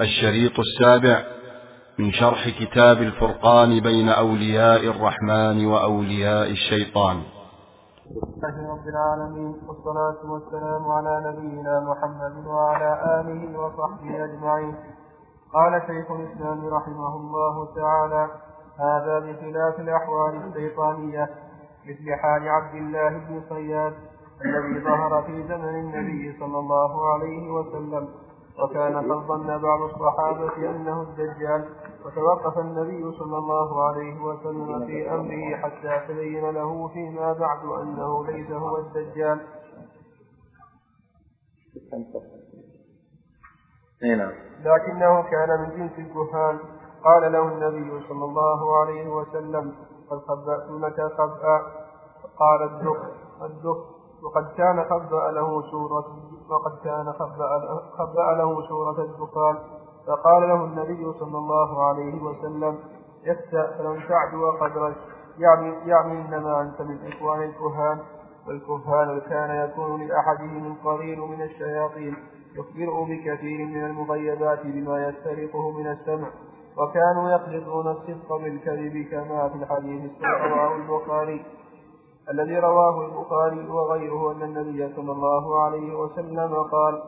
الشريط السابع من شرح كتاب الفرقان بين أولياء الرحمن وأولياء الشيطان. لله رب العالمين والصلاة والسلام على نبينا محمد وعلى آله وصحبه أجمعين. قال شيخ الإسلام رحمه الله تعالى هذا بخلاف الأحوال الشيطانية مثل حال عبد الله بن صياد الذي ظهر في زمن النبي صلى الله عليه وسلم. وكان قد ظن بعض الصحابة أنه الدجال وتوقف النبي صلى الله عليه وسلم في أمره حتى تبين له فيما بعد أنه ليس هو الدجال. نعم. لكنه كان من جنس الكهان قال له النبي صلى الله عليه وسلم قد خبأت لك خبأ. قال الدخ الدخ وقد كان خبأ له سورة وقد كان خبأ, له سورة الدخان. فقال له النبي صلى الله عليه وسلم افتأ فلن تعدو قدرك. يعني يعني إنما أنت من إخوان الكهان. والكهان كان يكون لأحدهم القرين من الشياطين يخبره بكثير من المغيبات بما يسترقه من السمع. وكانوا يخلطون الصدق بالكذب كما في الحديث رواه البخاري. الذي رواه البخاري وغيره أن النبي صلى الله عليه وسلم قال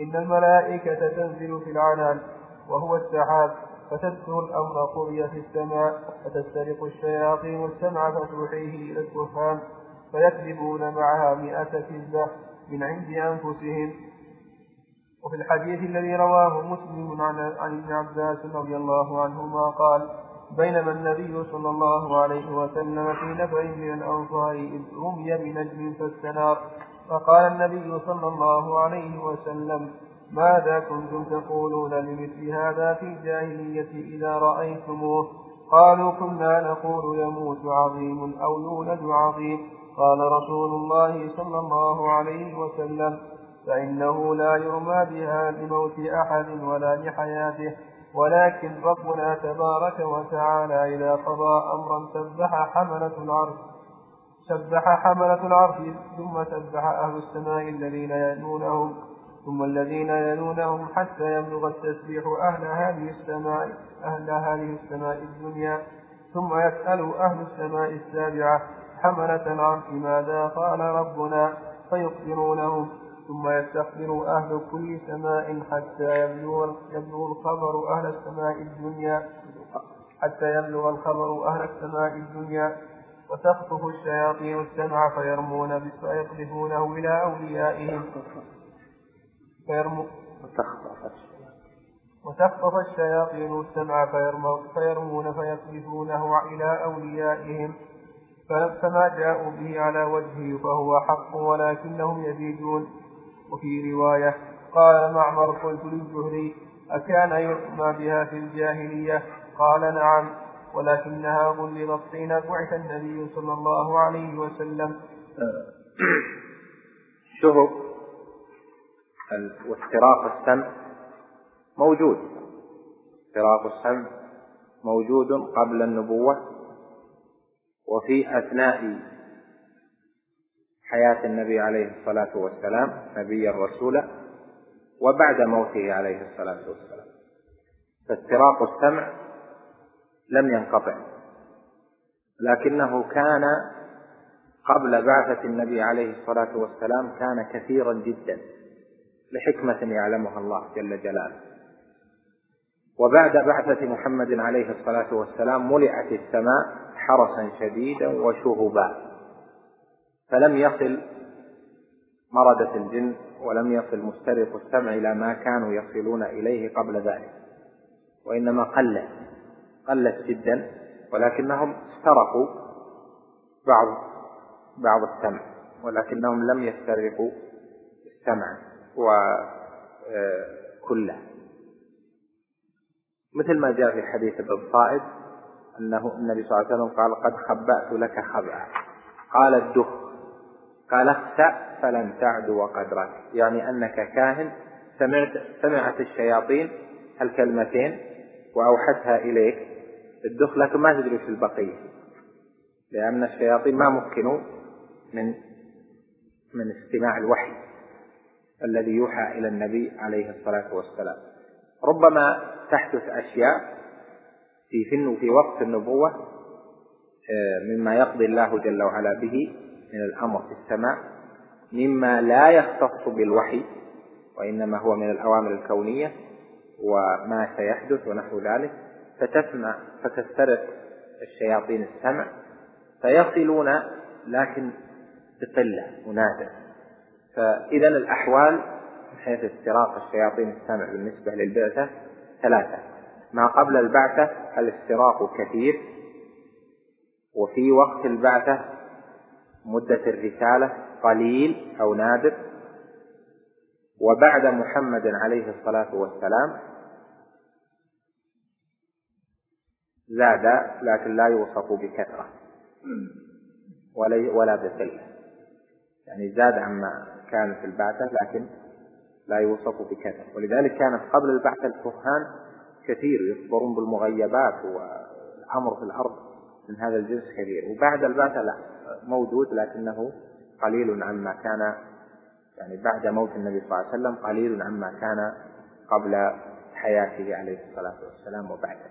إن الملائكة تنزل في العنان وهو السحاب فتذكر الأمر قضي في السماء فتسترق الشياطين السمع فتوحيه إلى الكهان فيكذبون معها مئة كذبة من عند أنفسهم. وفي الحديث الذي رواه مسلم عن ابن عباس رضي الله عنهما قال بينما النبي صلى الله عليه وسلم في نفر من الأنصار إذ رمي بنجم فاستنار. فقال النبي صلى الله عليه وسلم ماذا كنتم تقولون لمثل هذا في الجاهلية إذا رأيتموه؟ قالوا كنا نقول يموت عظيم أو يولد عظيم. قال رسول الله صلى الله عليه وسلم فإنه لا يرمى بها لموت أحد ولا لحياته ولكن ربنا تبارك وتعالى إذا قضى أمرا سبح حملة العرش سبح حملة العرش ثم سبح أهل السماء الذين يلونهم ثم الذين يلونهم حتى يبلغ التسبيح أهل هذه السماء أهل هذه السماء الدنيا ثم يسأل أهل السماء السابعة حملة العرش ماذا قال ربنا فيخبرونهم. ثم يستخبر أهل كل سماء حتى يبلغ الخبر أهل السماء الدنيا حتى يبلغ الخبر أهل السماء الدنيا. وتخطف الشياطين السمع فيرمون فيقذفونه إلى أوليائهم. وتخطف الشياطين السمع فيرمون فيقذفونه إلى أوليائهم. فما جاءوا به على وجهه فهو حق ولكنهم يزيدون. وفي رواية قال معمر قلت للزهري أكان يرمى بها في الجاهلية؟ قال نعم ولكنها غلظت حين بعث النبي صلى الله عليه وسلم. شهب واستراق السمع موجود. استراق السمع موجود قبل النبوة وفي أثناء حياة النبي عليه الصلاة والسلام نبيا رسولا وبعد موته عليه الصلاة والسلام. فاستراق السمع لم ينقطع لكنه كان قبل بعثة النبي عليه الصلاة والسلام كان كثيرا جدا لحكمة يعلمها الله جل جلاله. وبعد بعثة محمد عليه الصلاة والسلام ملئت السماء حرسا شديدا وشهبا. فلم يصل مردة الجن ولم يصل مسترق السمع إلى ما كانوا يصلون إليه قبل ذلك وإنما قلت قلت جدا ولكنهم استرقوا بعض بعض السمع ولكنهم لم يسترقوا السمع وكله مثل ما جاء في حديث ابن صائد أنه النبي صلى الله عليه وسلم قال قد خبأت لك خبأ. قال الدخ قال اخسأ فلن تعدو قدرك يعني أنك كاهن سمعت سمعت الشياطين الكلمتين وأوحتها إليك. الدخ لكن ما تدري في البقية لأن الشياطين ما مكنوا من من استماع الوحي الذي يوحى إلى النبي عليه الصلاة والسلام. ربما تحدث أشياء في في وقت النبوة آه، مما يقضي الله جل وعلا به من الأمر في السماء مما لا يختص بالوحي وإنما هو من الأوامر الكونية وما سيحدث ونحو ذلك فتسمع فتسترق الشياطين السمع فيصلون لكن بقلة ونادر فإذا الأحوال من حيث استراق الشياطين السمع بالنسبة للبعثة ثلاثة. ما قبل البعثة الاستراق كثير وفي وقت البعثة مدة الرسالة قليل أو نادر. وبعد محمد عليه الصلاة والسلام زاد لكن لا يوصف بكثرة ولا بقلة. يعني زاد عما كان في البعثة لكن لا يوصف بكثرة. ولذلك كانت قبل البعثة الكهان كثير يخبرون بالمغيبات والأمر في الأرض. من هذا الجنس كثير وبعد البعثة لا موجود لكنه قليل عما كان يعني بعد موت النبي صلى الله عليه وسلم قليل عما كان قبل حياته عليه الصلاة والسلام وبعده.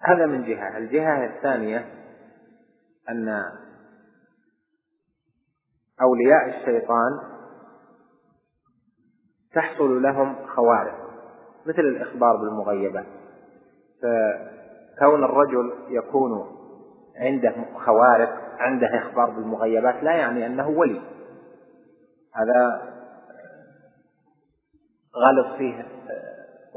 هذا من جهة. الجهة الثانية أن أولياء الشيطان تحصل لهم خوارق. مثل الإخبار بالمغيبات فكون الرجل يكون عنده خوارق عنده إخبار بالمغيبات لا يعني أنه ولي. هذا غلط فيه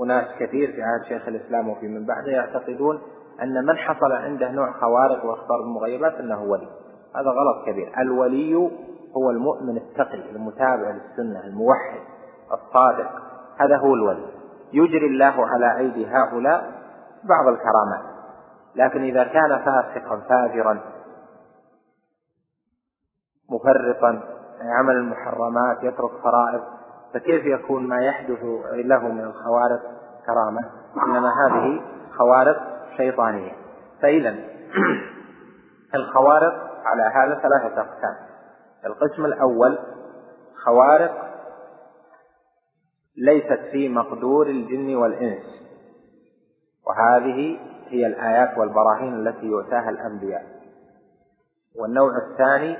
أناس كثير في عهد شيخ الإسلام وفي من بعده يعتقدون أن من حصل عنده نوع خوارق وأخبار بالمغيبات أنه ولي. هذا غلط كبير. الولي هو المؤمن التقي المتابع للسنة الموحد الصادق. هذا هو الولي. يجري الله على أيدي هؤلاء بعض الكرامات. لكن إذا كان فاسقا فاجرا مفرطا يعمل المحرمات يترك فرائض فكيف يكون ما يحدث له من الخوارق كرامة؟ إنما هذه خوارق شيطانية. فإذا الخوارق على هذا ثلاثة أقسام. القسم الأول خوارق ليست في مقدور الجن والإنس. وهذه هي الآيات والبراهين التي يؤتاها الأنبياء. والنوع الثاني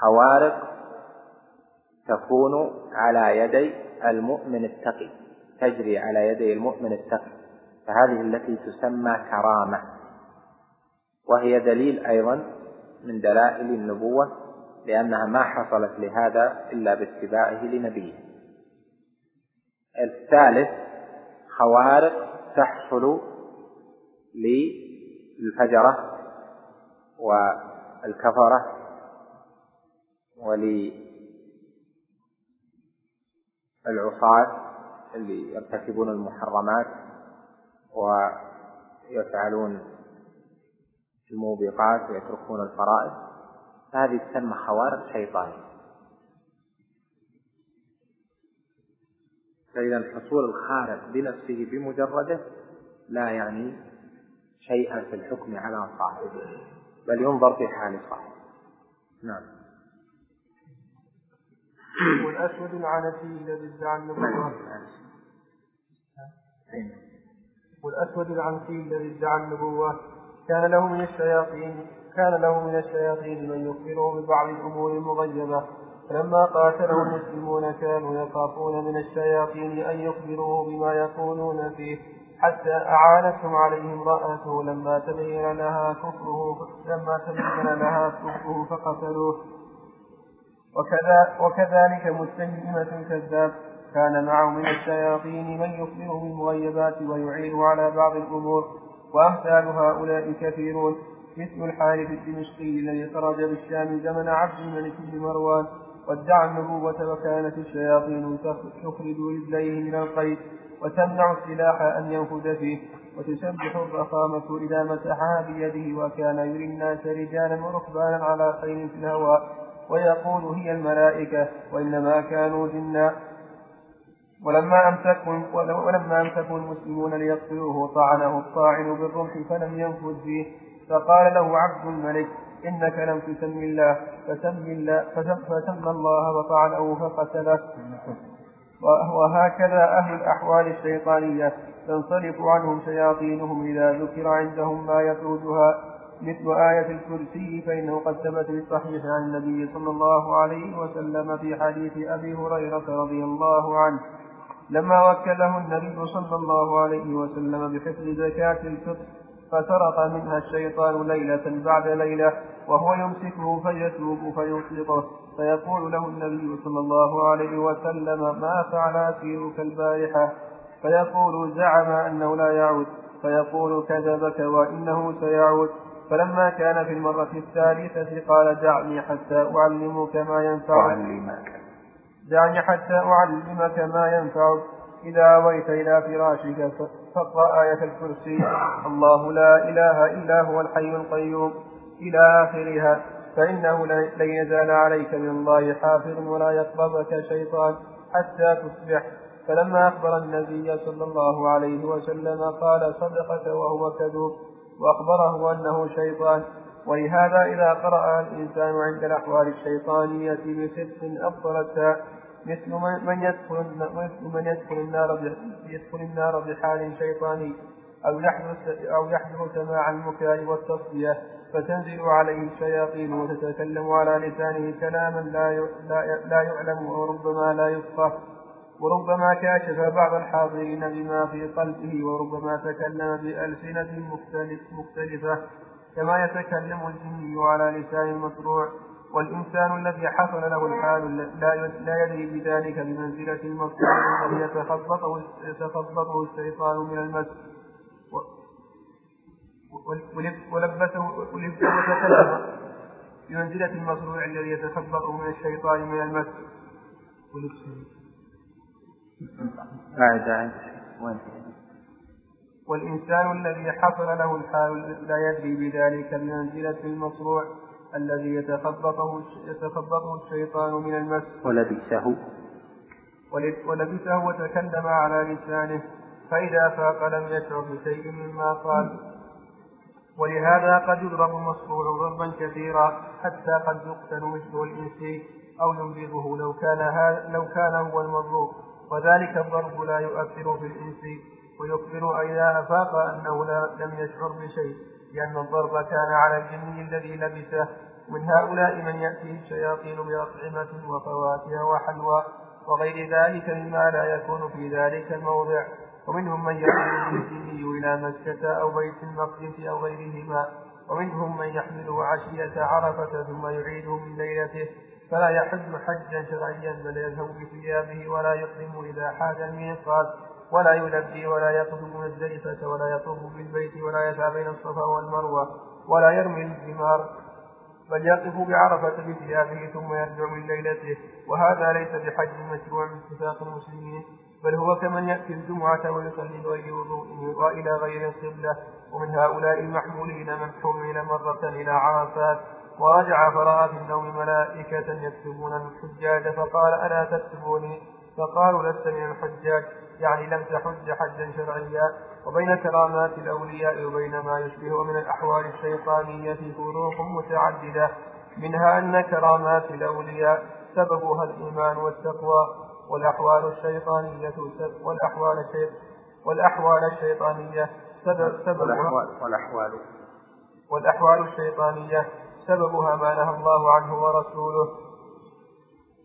خوارق تكون على يدي المؤمن التقي تجري على يدي المؤمن التقي. فهذه التي تسمى كرامة. وهي دليل أيضا من دلائل النبوة لأنها ما حصلت لهذا إلا باتباعه لنبيه. الثالث خوارق تحصل للفجرة والكفرة وللعصاة اللي يرتكبون المحرمات ويفعلون الموبقات ويتركون الفرائض. فهذه تسمى خوارق شيطانية فإذا حصول الخارق بنفسه بمجرده لا يعني شيئا في الحكم على صاحبه بل ينظر في حال صاحبه. نعم. والأسود العنسي الذي ادعى النبوة والأسود العنسي الذي ادعى النبوة كان له من الشياطين كان له من الشياطين من يخبره ببعض الأمور المغيبة. فلما قاتله المسلمون كانوا يخافون من الشياطين أن يخبروه بما يكونون فيه. حتى أعانتهم عليه امرأته لما تبين لها كفره لما تبين لها كفره فقتلوه. وكذا وكذلك متهمة كذاب كان معه من الشياطين من يخبره بالمغيبات ويعين على بعض الأمور. وأمثال هؤلاء كثيرون مثل الحارث الدمشقي الذي خرج بالشام زمن عبد الملك بن مروان. وادعى النبوة وكانت الشياطين تخرج رجليه من القيد وتمنع السلاح أن ينفذ فيه وتسبح الرخامة إذا مسحها بيده وكان يري الناس رجالا وركبانا على خيل في الهواء ويقول هي الملائكة وإنما كانوا جنا. ولما أمسكوا ولما أمسكوا المسلمون ليقتلوه طعنه الطاعن بالرمح فلم ينفذ فيه فقال له عبد الملك إنك لم تسم الله فسم الله فسم الله وفعله فقتله. وهكذا أهل الأحوال الشيطانية تنصرف عنهم شياطينهم إذا ذكر عندهم ما يطردها مثل آية الكرسي فإنه قد ثبت في الصحيح عن النبي صلى الله عليه وسلم في حديث أبي هريرة رضي الله عنه. لما وكله النبي صلى الله عليه وسلم بحفظ زكاة الفطر فسرق منها الشيطان ليلة بعد ليلة وهو يمسكه فيتوب فيطلقه فيقول له النبي صلى الله عليه وسلم ما فعل أسيرك البارحة؟ فيقول زعم أنه لا يعود. فيقول كذبك وإنه سيعود. فلما كان في المرة الثالثة قال دعني حتى أعلمك ما ينفعك. دعني حتى أعلمك ما ينفعك. إذا أويت إلى فراشك فاقرأ آية الكرسي. الله لا إله إلا هو الحي القيوم. إلى آخرها. فإنه لن يزال عليك من الله حافظ ولا يقربك شيطان حتى تصبح. فلما أخبر النبي صلى الله عليه وسلم قال صدقك وهو كذوب. وأخبره أنه شيطان. ولهذا إذا قرأ الإنسان عند الأحوال الشيطانية بصدق أبطلتها مثل من يدخل مثل من يدخل النار يدخل النار بحال شيطاني أو يحدث أو يحدث سماع البكاء والتصفية فتنزل عليه الشياطين وتتكلم على لسانه كلاما لا لا يعلم وربما لا يفقه وربما كاشف بعض الحاضرين بما في قلبه وربما تكلم بألسنة مختلف مختلفة كما يتكلم الجني على لسان المشروع والإنسان الذي حصل له الحال لا يدري بذلك بمنزلة المصروع الذي يتخبطه الشيطان من المس ولبسه وتكلم بمنزلة المصروع الذي يتخبطه من الشيطان من المس والإنسان الذي حصل له الحال لا يدري بذلك بمنزلة المصروع الذي يتخبطه يتخبطه الشيطان من المس. ولبسه. ولبسه وتكلم على لسانه. فإذا فاق لم يشعر بشيء مما قال. ولهذا قد يضرب المصروع ضربا كثيرا حتى قد يقتل مثل الإنسي أو ينبذه لو كان لو كان هو المضروب. وذلك الضرب لا يؤثر في الإنس ويخبر إذا أفاق أنه لم يشعر بشيء. لأن الضرب كان على الجن الذي لبسه من هؤلاء من يأتيه الشياطين بأطعمة وفواكه وحلوى وغير ذلك مما لا يكون في ذلك الموضع. ومنهم من يحمل الجني إلى مكة أو بيت المقدس أو غيرهما. ومنهم من يحمله عشية عرفة ثم يعيده من ليلته. فلا يحج حجا شرعيا بل يذهب بثيابه ولا يحرم إذا حاج الميقات. ولا يلبي ولا يقدم مزدلفة ولا يطوف بالبيت ولا يسعى بين الصفا والمروة ولا يرمي الجمار بل يقف بعرفة بثيابه ثم يرجع من ليلته. وهذا ليس بحج مشروع باتفاق المسلمين بل هو كمن يأتي الجمعة ويصلي بغير وضوء وإلى غير القبلة ومن هؤلاء المحمولين من حمل مرة إلى عرفات ورجع فرأى في النوم ملائكة يكتبون الحجاج فقال ألا تكتبوني؟ فقالوا لست من الحجاج. يعني لم تحج حجا شرعيا وبين كرامات الأولياء وبين ما يشبه من الأحوال الشيطانية فروق متعددة. منها أن كرامات الأولياء سببها الإيمان والتقوى والأحوال الشيطانية والأحوال والأحوال الشيطانية سبب سببها والأحوال. والأحوال الشيطانية سببها ما نهى الله عنه ورسوله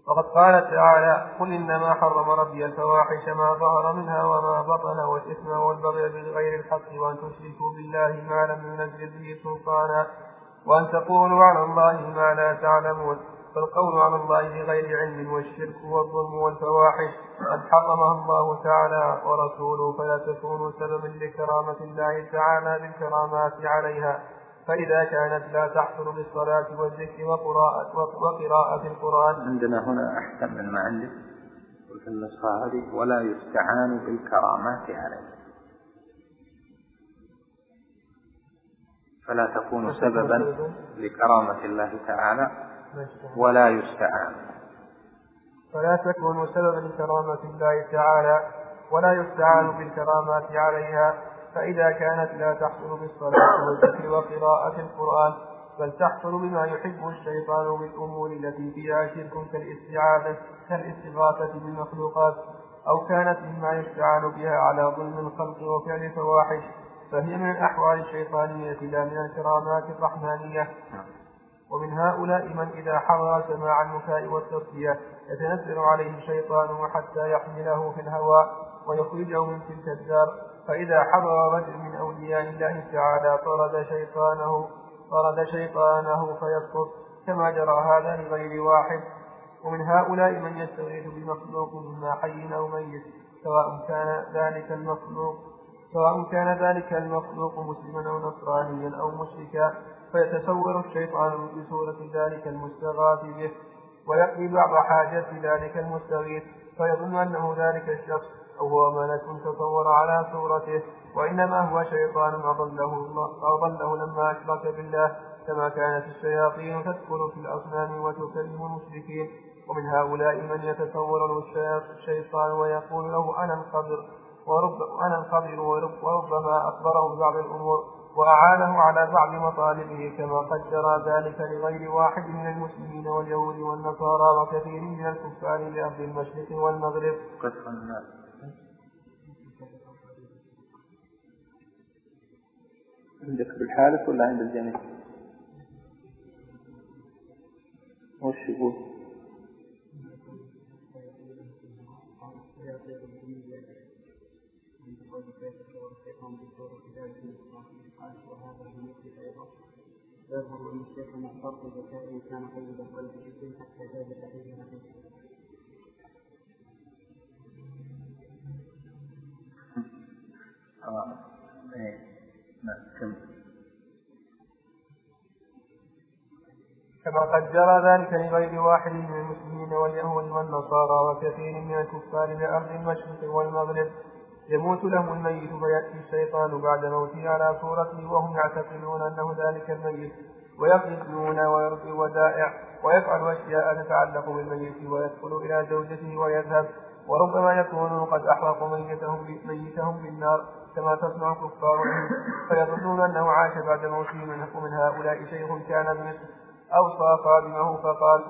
وقد قال تعالى قل إنما حرم ربي الفواحش ما ظهر منها وما بطن والإثم والبغي بغير الحق وأن تشركوا بالله ما لم ينزل به سلطانا وأن تقولوا على الله ما لا تعلمون فالقول على الله بغير علم والشرك والظلم والفواحش قد حرمها الله تعالى ورسوله فلا تكونوا سببا لكرامة الله تعالى بالكرامات عليها فإذا كانت لا تحصل بالصلاة والذكر وقراءة, وقراءة القرآن. عندنا هنا أحسن من ما عندك في النسخة هذه ولا يستعان بالكرامات عليه. فلا تكون سببا لكرامة الله تعالى. ولا يستعان. فلا تكون سببا لكرامة الله تعالى. ولا يستعان بالكرامات عليها. فإذا كانت لا تحصل بالصلاة والذكر وقراءة القرآن بل تحصل بما يحب الشيطان بالأمور التي فيها شرك كالاستعاذة كالاستغاثة بالمخلوقات أو كانت مما يستعان بها على ظلم الخلق وفعل الفواحش فهي من الأحوال الشيطانية لا من الكرامات الرحمانية. ومن هؤلاء من إذا حضر سماع البكاء والتصفية يتنزل عليه الشيطان حتى يحمله في الهواء ويخرجه من تلك الدار فإذا حضر رجل من أولياء الله تعالى طرد شيطانه طرد شيطانه فيسقط كما جرى هذا لغير واحد. ومن هؤلاء من يستغيث بمخلوق مما حي أو ميت سواء كان ذلك المخلوق سواء كان ذلك المخلوق مسلما أو نصرانيا أو مشركا فيتصور الشيطان بصورة ذلك المستغاث به ويقضي بعض حاجات ذلك المستغيث فيظن أنه ذلك الشخص هو ملك تصور على صورته وإنما هو شيطان أضله الله أضله لما أشرك بالله. كما كانت الشياطين تدخل في الأصنام وتكلم المشركين. ومن هؤلاء من يتصور له الشيطان ويقول له أنا الخبر ورب أنا الخبر وربما أخبره بعض الأمور وأعانه على بعض مطالبه كما قد جرى ذلك لغير واحد من المسلمين واليهود والنصارى وكثير من الكفار لأرض المشرق والمغرب. عندك بالحالف ولا عند الجميع؟ وش يقول؟ يظهر ان الشيخ مختار بذكاء كان قيد قلبه حتى زاد عليه نفسه آه. إيه. كم كما قد جرى ذلك لغير واحد من المسلمين واليهود والنصارى وكثير من الكفار لأرض المشرق والمغرب. يموت له الميت فيأتي الشيطان بعد موته على صورته وهم يعتقدون أنه ذلك الميت الديون ويرضي الودائع ويفعل أشياء تتعلق بالميت ويدخل إلى زوجته ويذهب وربما يكون قد أحرق ميتهم ميتهم بالنار. كما تصنع الكفار فيظنون أنه عاش بعد موته ومن هؤلاء شيخ كان بمصر أوصى خادمه فقال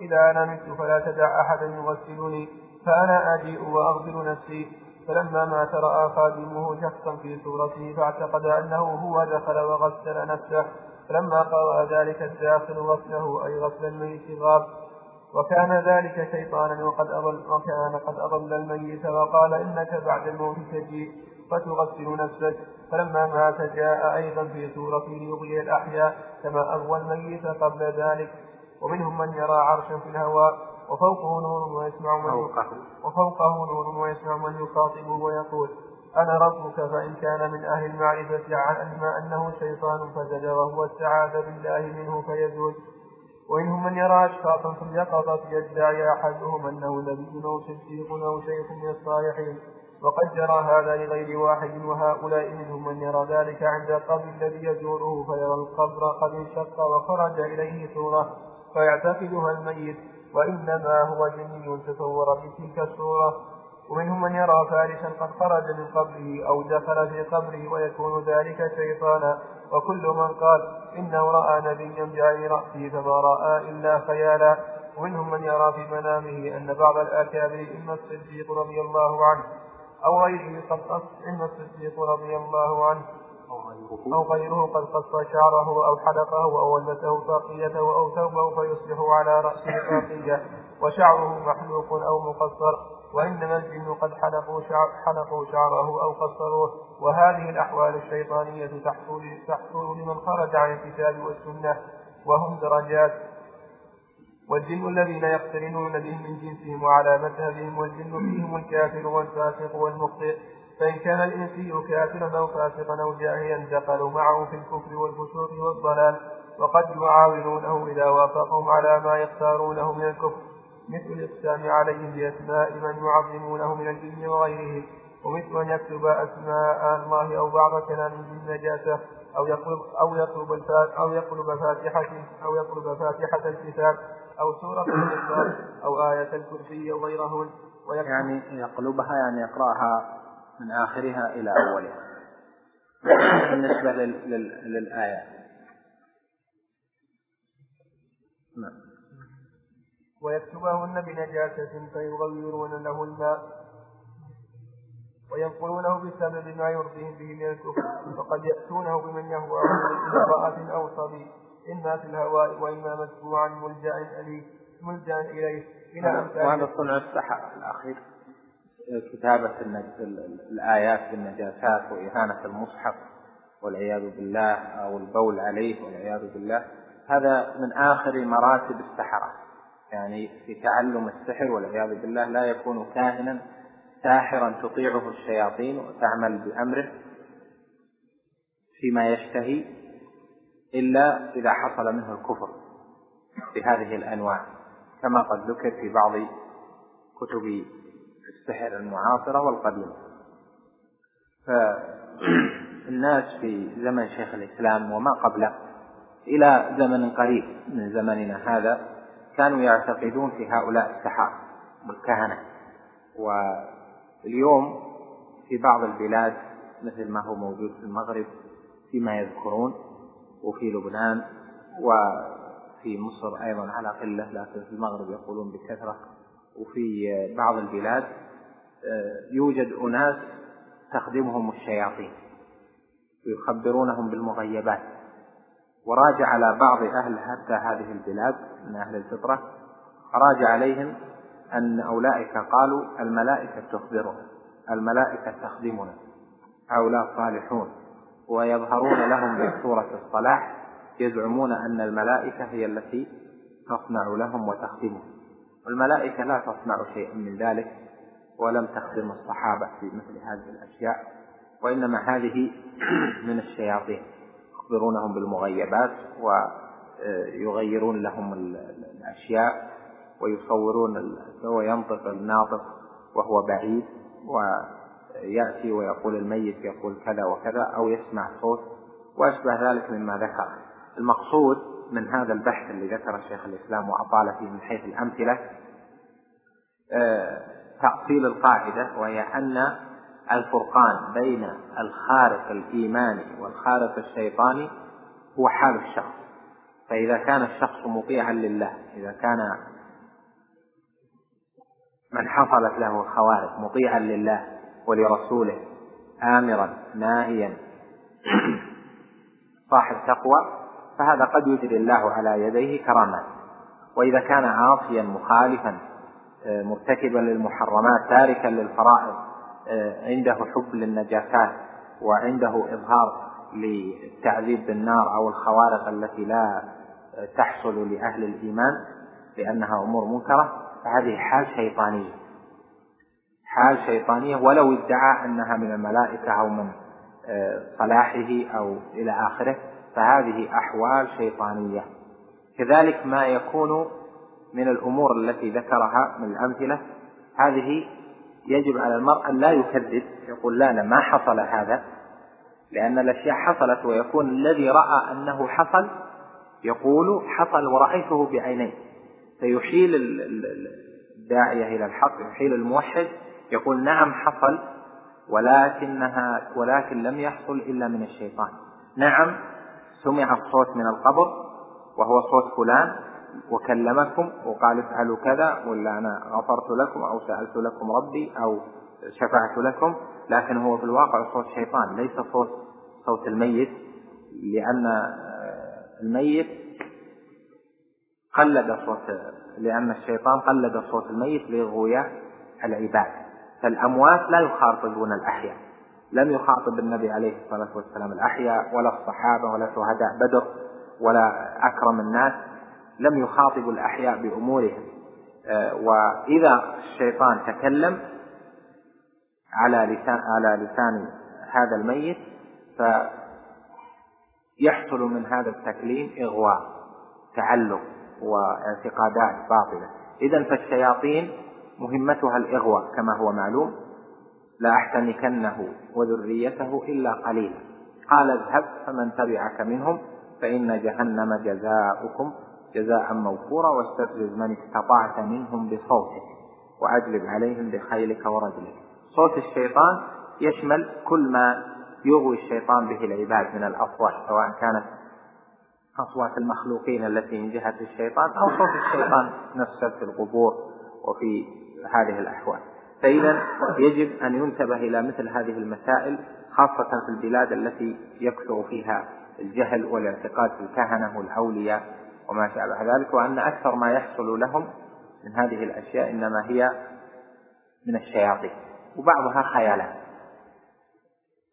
إذا أنا مت فلا تدع أحدا يغسلني فأنا أجيء وأغسل نفسي. فلما مات رأى خادمه شخصا في صورته فاعتقد أنه هو دخل وغسل نفسه. فلما قرأ ذلك الداخل غسله أي غسل الميت غاب. وكان ذلك شيطانا وقد أضل وكان قد أضل الميت وقال إنك بعد الموت تجيء. فتغسل نفسك فلما مات جاء أيضا في صورة ليغوي الأحياء كما أغوى الميت قبل ذلك. ومنهم من يرى عرشا في الهواء وفوقه نور ويسمع من وفوقه نور ويسمع من يخاطبه ويقول أنا ربك فإن كان من أهل المعرفة علم أنه شيطان فزجر وهو استعاذ بالله منه فيزول. ومنهم من يرى أشخاصا في اليقظة يدعي أحدهم أنه نبي أو صديق أو شيخ من الصالحين. وقد جرى هذا لغير واحد وهؤلاء منهم من يرى ذلك عند القبر الذي يزوره فيرى القبر قد انشق وخرج إليه صورة فيعتقدها الميت وإنما هو جني تصور بتلك الصورة ومنهم من يرى فارسا قد خرج من قبره أو دخل في قبره ويكون ذلك شيطانا. وكل من قال إنه رأى نبيا بعين رأسه فما رأى إلا خيالا. ومنهم من يرى في منامه أن بعض الأكابر إما الصديق رضي الله عنه أو غيره قد قص إما الصديق رضي الله عنه. أو غيره قد قص شعره أو حلقه أو ولبسه طاقيته أو ثوبه فيصبح على رأسه طاقية وشعره محلوق أو مقصر. وإنما الجن قد حلقوا, شعر حلقوا شعره أو قصروه. وهذه الأحوال الشيطانية تحصل, تحصل لمن خرج عن الكتاب والسنة وهم درجات. والجن الذين يقترنون بهم من جنسهم وعلى مذهبهم والجن فيهم الكافر والفاسق والمخطئ. فإن كان الإنسي كافرا أو فاسقا أو جاهلا دخلوا معه في الكفر والفسوق والضلال وقد يعاونونه إذا وافقهم على ما يختارونه من الكفر مثل الإقسام عليهم بأسماء من يعظمونه من الجن وغيره ومثل أن يكتب أسماء الله أو بعض كلامه بالنجاسة أو يطلب أو يطلب أو يطلب فاتحة أو يطلب فاتحة الكتاب. أو سورة الإخلاص أو آية الكرسي أو غيرهن يعني يقلبها يعني يقرأها من آخرها إلى أولها. بالنسبة للآية. نعم. ويكتبهن بنجاسة فيغيرون له الماء وينقلونه بسبب ما يرضيهم به من الكفر. فقد يأتونه بمن يهوى من امرأة أو صبي. إما في الهواء وإما متبوعا ملجأ إليه ملجأ إليه. إلى أمثال وهذا صنع السحر الأخير. كتابة الآيات بالنجاسات وإهانة المصحف والعياذ بالله أو البول عليه والعياذ بالله. هذا من آخر مراتب السحرة. يعني في تعلم السحر والعياذ بالله لا يكون كاهنا. ساحرا تطيعه الشياطين وتعمل بأمره فيما يشتهي. إلا إذا حصل منه الكفر بهذه الأنواع كما قد ذكر في بعض كتب السحر المعاصرة والقديمة. فالناس في زمن شيخ الإسلام وما قبله إلى زمن قريب من زمننا هذا كانوا يعتقدون في هؤلاء السحرة والكهنة. واليوم في بعض البلاد مثل ما هو موجود في المغرب فيما يذكرون وفي لبنان وفي مصر أيضا على قلة لكن في المغرب يقولون بكثرة. وفي بعض البلاد آه، يوجد أناس تخدمهم الشياطين ويخبرونهم بالمغيبات. وراجع على بعض أهل حتى هذه البلاد من أهل الفطرة راجع عليهم أن أولئك قالوا الملائكة تخبرنا الملائكة تخدمنا هؤلاء صالحون. ويظهرون لهم بصورة الصلاح يزعمون أن الملائكة هي التي تصنع لهم وتخدمهم. الملائكة لا تصنع شيئا من ذلك ولم تخدم الصحابة في مثل هذه الأشياء وإنما هذه من الشياطين. يخبرونهم بالمغيبات ويغيرون لهم الأشياء ويصورون وينطق الناطق وهو بعيد ويأتي ويقول الميت يقول كذا وكذا أو يسمع صوت وأشبه ذلك مما ذكر. المقصود من هذا البحث اللي ذكر شيخ الإسلام وأطال فيه من حيث الأمثلة آه، تأصيل القاعدة وهي أن الفرقان بين الخارق الإيماني والخارق الشيطاني هو حال الشخص. فإذا كان الشخص مطيعا لله إذا كان من حصلت له الخوارق مطيعا لله ولرسوله آمرا ناهيا صاحب تقوى فهذا قد يجري الله على يديه كرامات وإذا كان عاصيا مخالفا آه، مرتكبا للمحرمات تاركا للفرائض آه، عنده حب للنجاسات وعنده إظهار للتعذيب بالنار أو الخوارق التي لا آه، تحصل لأهل الإيمان لأنها أمور منكرة فهذه حال شيطانية. حال شيطانية ولو ادعى أنها من الملائكة أو من صلاحه أو إلى آخره فهذه أحوال شيطانية. كذلك ما يكون من الأمور التي ذكرها من الأمثلة هذه يجب على المرء أن لا يكذب يقول لا لا ما حصل هذا لأن الأشياء حصلت ويكون الذي رأى أنه حصل يقول حصل ورأيته بعيني فيحيل الداعية إلى الحق يحيل الموحد يقول نعم حصل ولكنها ولكن لم يحصل إلا من الشيطان. نعم سمع الصوت من القبر وهو صوت فلان وكلمكم وقال افعلوا كذا ولا أنا غفرت لكم أو سألت لكم ربي أو شفعت لكم لكن هو في الواقع صوت شيطان ليس صوت صوت الميت لأن الميت قلد صوت لأن الشيطان قلد صوت الميت لغوية العباد. فالأموات لا يخاطبون الأحياء. لم يخاطب النبي عليه الصلاة والسلام الأحياء ولا الصحابة ولا شهداء بدر ولا أكرم الناس. لم يخاطبوا الأحياء بأمورهم. آه، وإذا الشيطان تكلم على لسان على لسان هذا الميت فيحصل من هذا التكليم إغواء تعلق واعتقادات باطلة. إذا فالشياطين مهمتها الإغواء كما هو معلوم. لا أحتنكنه وذريته إلا قليلا. قال اذهب فمن تبعك منهم فإن جهنم جزاؤكم جزاء موفورا واستفزز من استطعت منهم بصوتك وأجلب عليهم بخيلك ورجلك. صوت الشيطان يشمل كل ما يغوي الشيطان به العباد من الأصوات سواء كانت أصوات المخلوقين التي من جهة الشيطان أو صوت الشيطان نفسه في القبور وفي هذه الأحوال. فإذا يجب أن ينتبه إلى مثل هذه المسائل خاصة في البلاد التي يكثر فيها الجهل والاعتقاد في الكهنة والأولياء وما شابه ذلك وأن أكثر ما يحصل لهم من هذه الأشياء إنما هي من الشياطين وبعضها خيالات.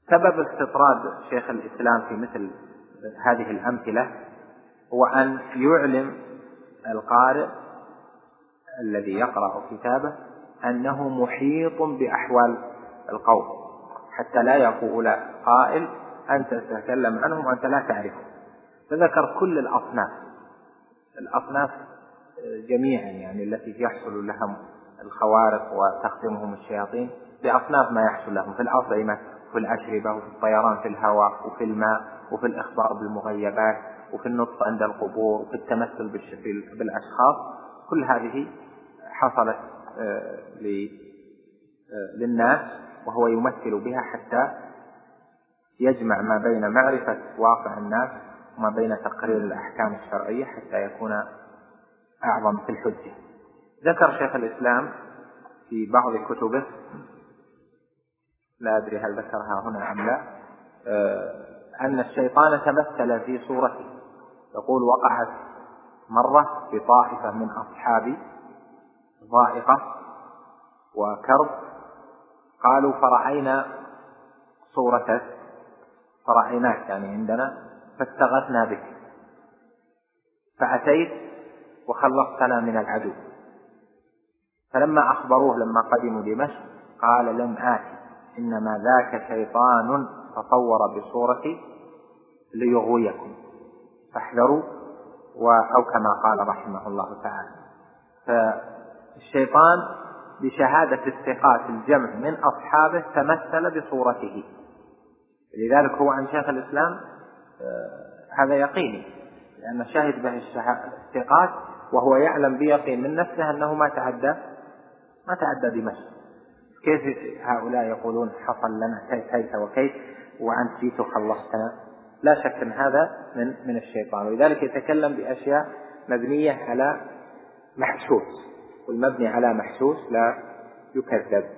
سبب استطراد شيخ الإسلام في مثل هذه الأمثلة هو أن يعلم القارئ الذي يقرأ كتابه أنه محيط بأحوال القوم حتى لا يقول قائل أنت تتكلم عنهم وأنت لا تعرفهم. فذكر كل الأصناف الأصناف جميعا يعني التي يحصل لهم الخوارق وتختمهم الشياطين بأصناف ما يحصل لهم في الأطعمة وفي الأشربة وفي الطيران في الهواء وفي الماء وفي الإخبار بالمغيبات وفي النطق عند القبور وفي التمثل بالأشخاص. كل هذه حصلت آه، آه، للناس وهو يمثل بها حتى يجمع ما بين معرفة واقع الناس وما بين تقرير الأحكام الشرعية حتى يكون أعظم في الحجة. ذكر شيخ الإسلام في بعض كتبه لا أدري هل ذكرها هنا أم لا آه، أن الشيطان تمثل في صورته. يقول وقعت مرة بطائفة من أصحابي ضائقة وكرب. قالوا فرأينا صورتك فرأيناك يعني عندنا فاستغثنا بك. فأتيت وخلصتنا من العدو. فلما أخبروه لما قدموا دمشق قال لم آتي إنما ذاك شيطان تصور بصورتي ليغويكم. فاحذروا أو كما قال رحمه الله تعالى. فالشيطان بشهادة الثقات الجمع من أصحابه تمثل بصورته. لذلك هو عن شيخ الإسلام آه، هذا يقيني لأن شهد به الثقات وهو يعلم بيقين من نفسه أنه ما تعدى ما تعدى دمشق. كيف هؤلاء يقولون حصل لنا كيف وكيف وأنت جيت وخلصتنا؟ لا شك أن هذا من من الشيطان. ولذلك يتكلم بأشياء مبنية على محسوس. والمبني على محسوس لا يكذب.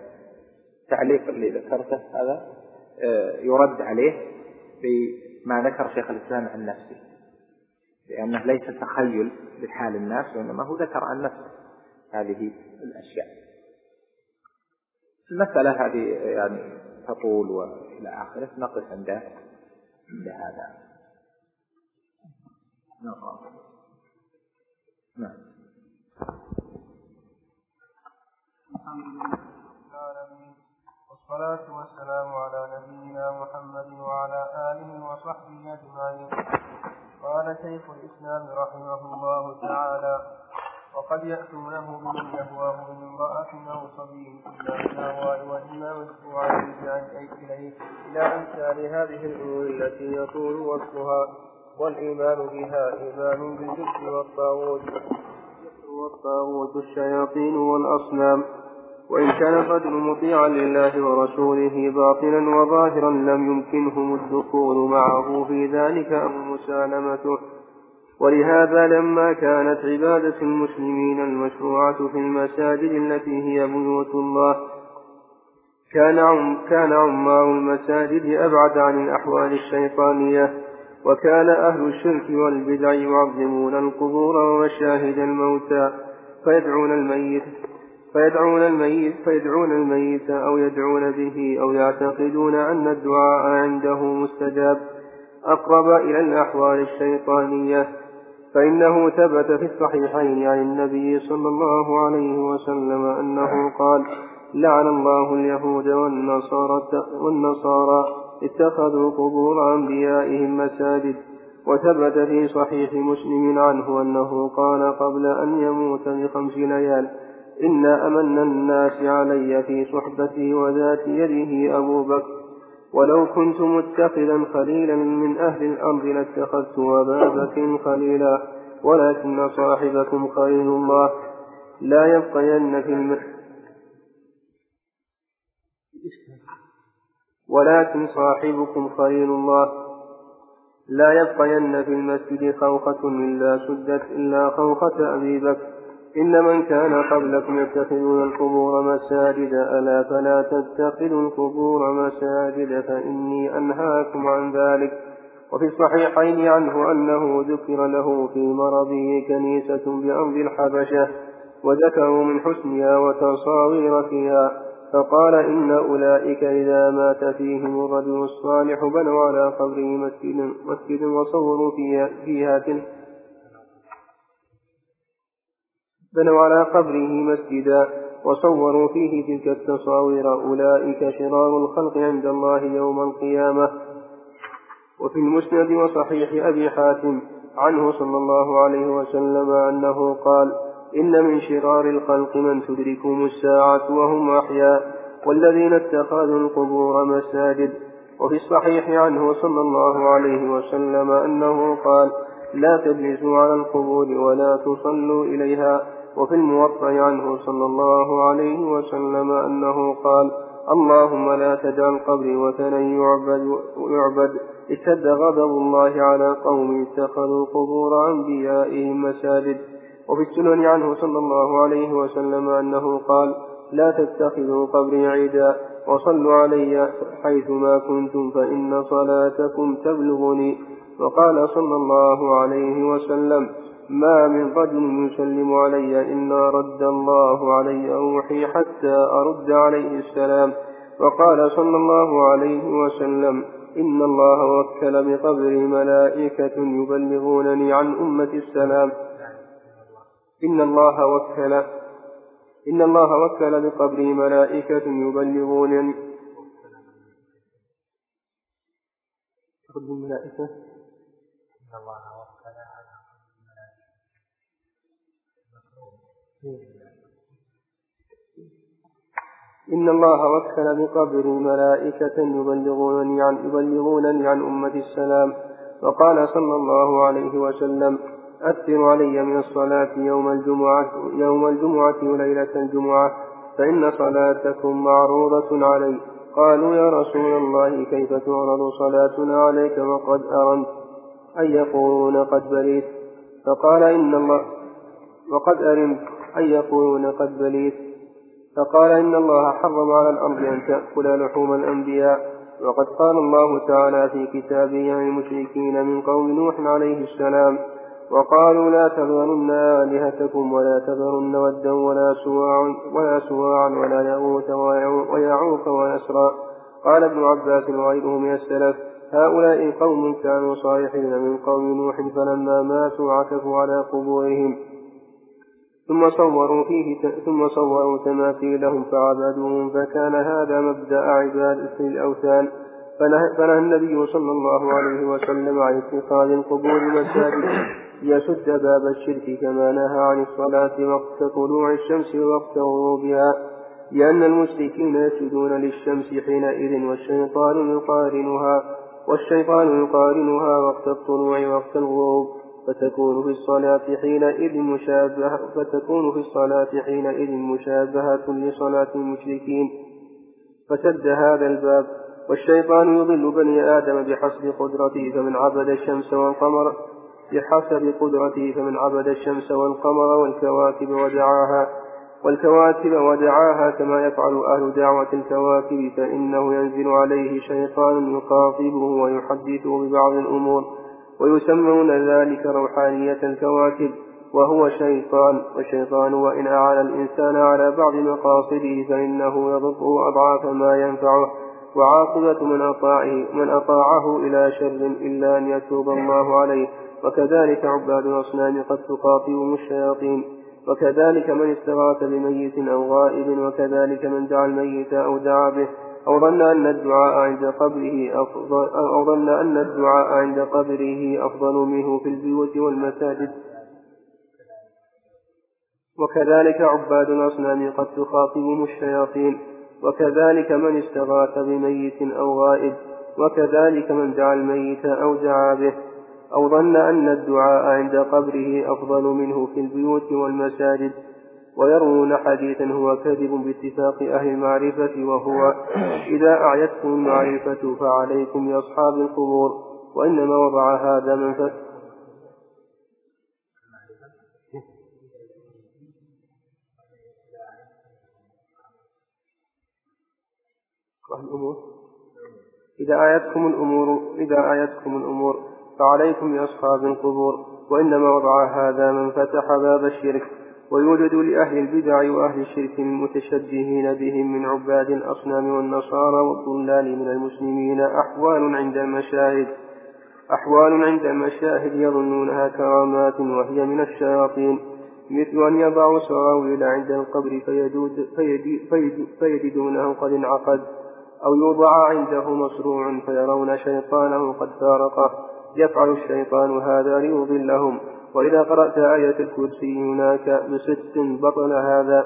تعليق اللي ذكرته هذا آه، يرد عليه بما ذكر شيخ الإسلام عن نفسه لأنه ليس تخيل بحال الناس وإنما هو ذكر عن نفسه هذه الأشياء. المسألة هذه يعني تطول وإلى آخره نقف عند هذا. نعم. الحمد لله العالمين. والصلاة والسلام على نبينا محمد وعلى آله وصحبه أجمعين. قال شيخ الإسلام رحمه الله تعالى وقد يأتونه بمن يهواه من امرأة أو صبي إلا الهواء وإما مدفوعا إليه إلى أمثال هذه الأمور التي يطول وصفها والإيمان بها إيمان بالجبت والطاغوت والطاغوت الشياطين والأصنام. وإن كان الرجل مطيعا لله ورسوله باطنا وظاهرا لم يمكنهم الدخول معه في ذلك أو مسالمته. ولهذا لما كانت عبادة المسلمين المشروعة في المساجد التي هي بيوت الله كان عم كان عمار المساجد أبعد عن الأحوال الشيطانية وكان أهل الشرك والبدع يعظمون القبور ومشاهد الموتى فيدعون الميت فيدعون الميت فيدعون الميت أو يدعون به أو يعتقدون أن الدعاء عنده مستجاب. أقرب إلى الأحوال الشيطانية. فإنه ثبت في الصحيحين عن النبي صلى الله عليه وسلم أنه قال لعن الله اليهود والنصارى, والنصارى اتخذوا قبور أنبيائهم مساجد. وثبت في صحيح مسلم عنه أنه قال قبل أن يموت بخمس ليال. إن أمن الناس علي في صحبتي وذات يده أبو بكر. ولو كنت متخذا خليلا من أهل الأمر لاتخذت أبا بكر خليلا ولكن صاحبكم خليل الله. لا يبقين في المر ولكن صاحبكم خليل الله. لا يبقين في المسجد خوخة إلا سدت إلا خوخة أبي بكر. إن من كان قبلكم يتخذون القبور مساجد ألا فلا تتخذوا القبور مساجد فإني أنهاكم عن ذلك. وفي الصحيحين عنه أنه ذكر له في مرضه كنيسة بأرض الحبشة وذكروا من حسنها وتصاوير فيها فقال إن أولئك إذا مات فيهم الرجل الصالح بنوا على قبره مسجدا مسجدا وصوروا فيها, فيها تلك بنوا على قبره مسجدا وصوروا فيه تلك التصاوير. أولئك شرار الخلق عند الله يوم القيامة. وفي المسند وصحيح أبي حاتم عنه صلى الله عليه وسلم أنه قال إن من شرار الخلق من تدركهم الساعة وهم أحياء والذين اتخذوا القبور مساجد. وفي الصحيح عنه صلى الله عليه وسلم أنه قال لا تجلسوا على القبور ولا تصلوا إليها وفي الموطأ عنه صلى الله عليه وسلم أنه قال اللهم لا تجعل قبري وثنا يعبد, يعبد. اشتد غضب الله على قوم اتخذوا قبور أنبيائهم مساجد. وفي السنن عنه صلى الله عليه وسلم أنه قال لا تتخذوا قبري عيدا وصلوا علي حيثما كنتم فإن صلاتكم تبلغني. وقال صلى الله عليه وسلم ما من رجل يسلم علي إلا رد الله علي أوحي حتى أرد عليه السلام. وقال صلى الله عليه وسلم إن الله وكل بقبري ملائكة يبلغونني عن أمة السلام. إن الله وكل إن الله وكل بقبري ملائكة يبلغونني. الملائكة. إن الله إن الله وكل بقبري ملائكة يبلغونني عن يبلغونني عن أمة السلام. وقال صلى الله عليه وسلم أكثر علي من الصلاة يوم الجمعة يوم الجمعة وليلة الجمعة فإن صلاتكم معروضة علي. قالوا يا رسول الله كيف تعرض صلاتنا عليك وقد أرنت أن يقولون قد بليت؟ فقال إن الله وقد أرنت. أن يقولون قد بليت. فقال إن الله حرم على الأرض أن تأكل لحوم الأنبياء. وقد قال الله تعالى في كتابه عن المشركين من قوم نوح عليه السلام وقالوا لا تذرن آلهتكم ولا تذرن ودا ولا سواعا ولا سواعا ولا يغوث ويعوق ويسرى قال ابن عباس وغيره من السلف هؤلاء قوم كانوا صالحين من قوم نوح فلما ماتوا عكفوا على قبورهم. ثم صوروا فيه ثم صوروا تماثيلهم فعبدوهم فكان هذا مبدأ عبادة الأوثان. فنهى النبي صلى الله عليه وسلم عن اتخاذ القبور مساجد ليسد باب الشرك كما نهى عن الصلاة وقت طلوع الشمس ووقت غروبها. لأن المشركين يسجدون للشمس حينئذ والشيطان يقارنها والشيطان يقارنها وقت الطلوع وقت الغروب. فتكون في الصلاة حينئذ مشابهة فتكون في الصلاة حينئذ مشابهة لصلاة المشركين. فسد هذا الباب والشيطان يضل بني آدم بحسب قدرته فمن عبد الشمس والقمر بحسب قدرته فمن عبد الشمس والقمر والكواكب ودعاها والكواكب ودعاها كما يفعل أهل دعوة الكواكب فإنه ينزل عليه شيطان يخاطبه ويحدثه ببعض الأمور. ويسمون ذلك روحانية الكواكب وهو شيطان والشيطان وإن أعان الإنسان على بعض مقاصده فإنه يضره أضعاف ما ينفعه وعاقبة من أطاعه من أطاعه إلى شر إلا أن يتوب الله عليه. وكذلك عباد الأصنام قد تقاطبهم الشياطين. وكذلك من استغاث بميت أو غائب وكذلك من دعا الميت أو دعا به. أو ظن أن الدعاء عند قبره أفضل أو ظن أن الدعاء عند قبره أفضل منه في البيوت والمساجد. وكذلك عباد الأصنام قد تخاطبهم الشياطين. وكذلك من استغاث بميت أو غائب. وكذلك من دعا الميت أو دعا به. أو ظن أن الدعاء عند قبره أفضل منه في البيوت والمساجد. ويروون حديثا هو كذب باتفاق أهل المعرفة وهو إذا أعيتكم المعرفة فعليكم بأصحاب القبور وإنما وضع هذا من ف... الأمور. إذا آيتكم الأمور إذا آيتكم الأمور فعليكم بأصحاب القبور وإنما وضع هذا من فتح باب الشرك. ويوجد لأهل البدع وأهل الشرك المتشبهين بهم من عباد الأصنام والنصارى والضلال من المسلمين أحوال عند المشاهد أحوال عند المشاهد يظنونها كرامات وهي من الشياطين مثل أن يضعوا سراويل عند القبر فيجود فيجد فيجد فيجدونه قد انعقد أو يوضع عنده مصروع فيرون شيطانه قد فارقه يفعل الشيطان هذا ليضلهم. وإذا قرأت آية الكرسي هناك بست بطل هذا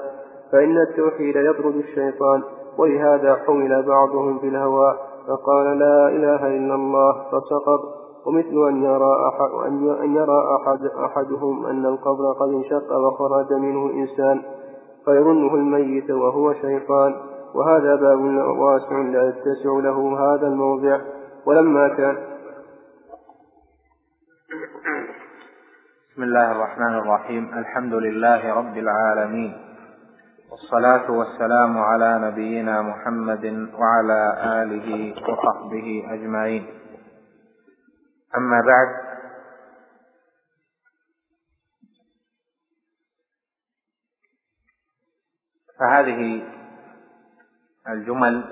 فإن التوحيد يطرد الشيطان ولهذا حمل بعضهم في الهوى فقال لا إله إلا الله فسقط. ومثل أن يرى أحد أن يرى أحد أحدهم أن القبر قد انشق وخرج منه إنسان فيظنه الميت وهو شيطان. وهذا باب واسع لا يتسع له هذا الموضع. ولما كان بسم الله الرحمن الرحيم. الحمد لله رب العالمين. والصلاة والسلام على نبينا محمد وعلى آله وصحبه أجمعين. أما بعد فهذه الجمل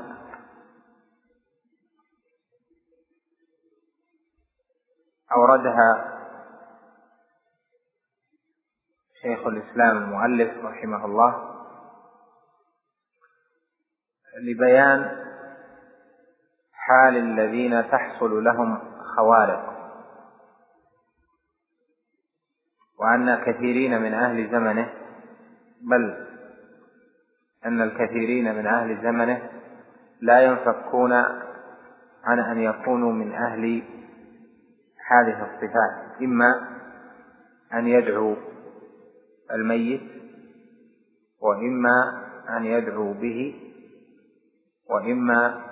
أوردها شيخ الإسلام المؤلف رحمه الله لبيان حال الذين تحصل لهم خوارق وأن كثيرين من أهل زمنه بل أن الكثيرين من أهل زمنه لا ينفكون عن أن يكونوا من أهل هذه الصفات إما أن يدعوا الميت وإما أن يدعوا به وإما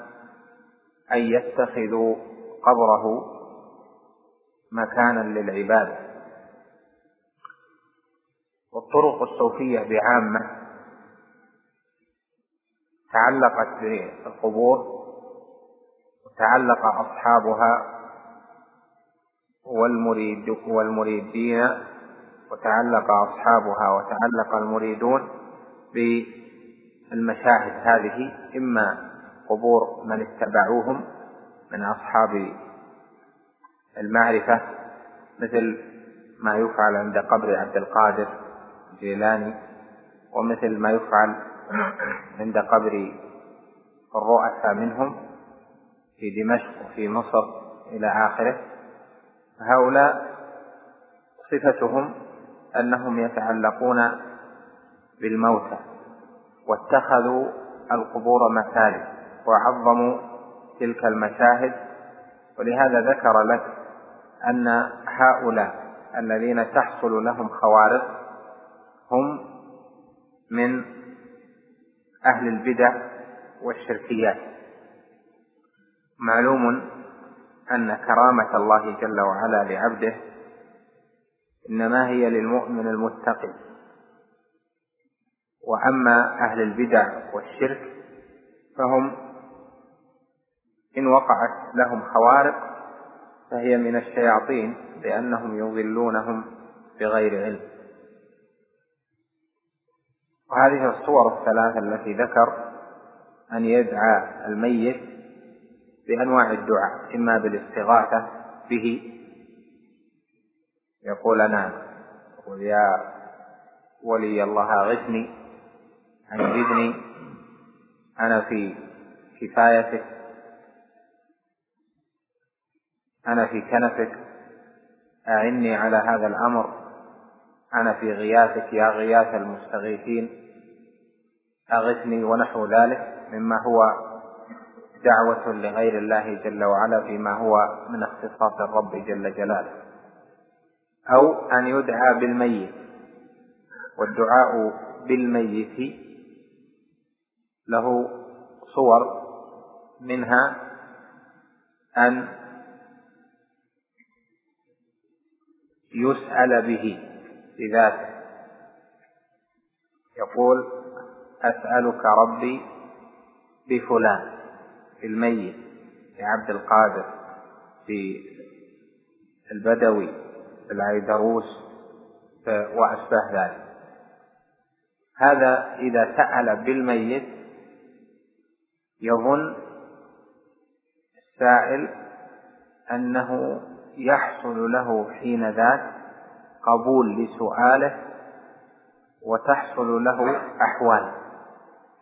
أن يتخذوا قبره مكانا للعبادة. والطرق الصوفية بعامة تعلقت بالقبور وتعلق أصحابها والمريد والمريدين وتعلق أصحابها وتعلق المريدون بالمشاهد هذه إما قبور من اتبعوهم من أصحاب المعرفة مثل ما يفعل عند قبر عبد القادر الجيلاني ومثل ما يفعل عند قبر الرؤساء منهم في دمشق وفي مصر إلى آخره. هؤلاء صفتهم أنهم يتعلقون بالموتى واتخذوا القبور مساجد وعظموا تلك المشاهد. ولهذا ذكر لك أن هؤلاء الذين تحصل لهم خوارق هم من أهل البدع والشركيات. معلوم أن كرامة الله جل وعلا لعبده إنما هي للمؤمن المتقي. وأما أهل البدع والشرك فهم إن وقعت لهم خوارق فهي من الشياطين لأنهم يضلونهم بغير علم. وهذه الصور الثلاثة التي ذكر أن يدعى الميت بأنواع الدعاء إما بالاستغاثة به يقول أنا يقول يا ولي الله أغثني أنجدني أنا في كفايتك أنا في كنفك أعني على هذا الأمر أنا في غياثك يا غياث المستغيثين أغثني ونحو ذلك مما هو دعوة لغير الله جل وعلا فيما هو من اختصاص الرب جل جلاله. أو أن يدعى بالميت. والدعاء بالميت له صور منها أن يسأل به بذاته. يقول أسألك ربي بفلان الميت لعبد القادر في العيدروس وأشباه ذلك. هذا إذا سأل بالميت يظن السائل أنه يحصل له حين ذاك قبول لسؤاله وتحصل له أحوال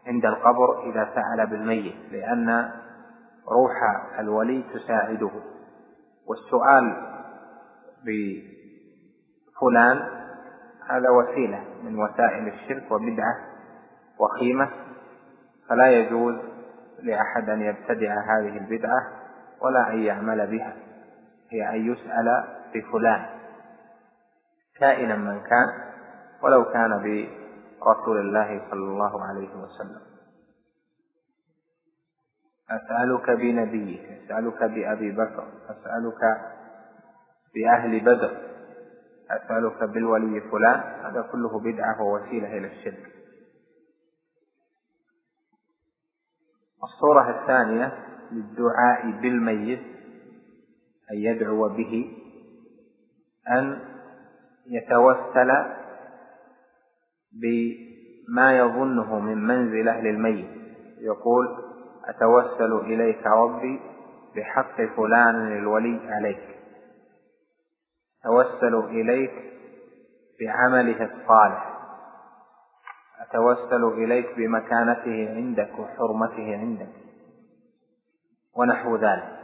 عند القبر إذا سأل بالميت لأن روح الولي تساعده. والسؤال بفلان هذا وسيلة من وسائل الشرك وبدعة وخيمة فلا يجوز لأحد أن يبتدع هذه البدعة ولا أن يعمل بها هي أن يسأل بفلان كائنا من كان ولو كان برسول الله صلى الله عليه وسلم. أسألك بنبيك أسألك بأبي بكر أسألك بأهل بدر أسألك بالولي فلان هذا كله بدعة ووسيلة إلى الشرك. الصورة الثانية للدعاء بالميت أن يدعو به أن يتوسل بما يظنه من منزلة للميت. يقول أتوسل إليك ربي بحق فلان الولي عليك. أتوسل إليك بعمله الصالح. أتوسل إليك بمكانته عندك وحرمته عندك. ونحو ذلك.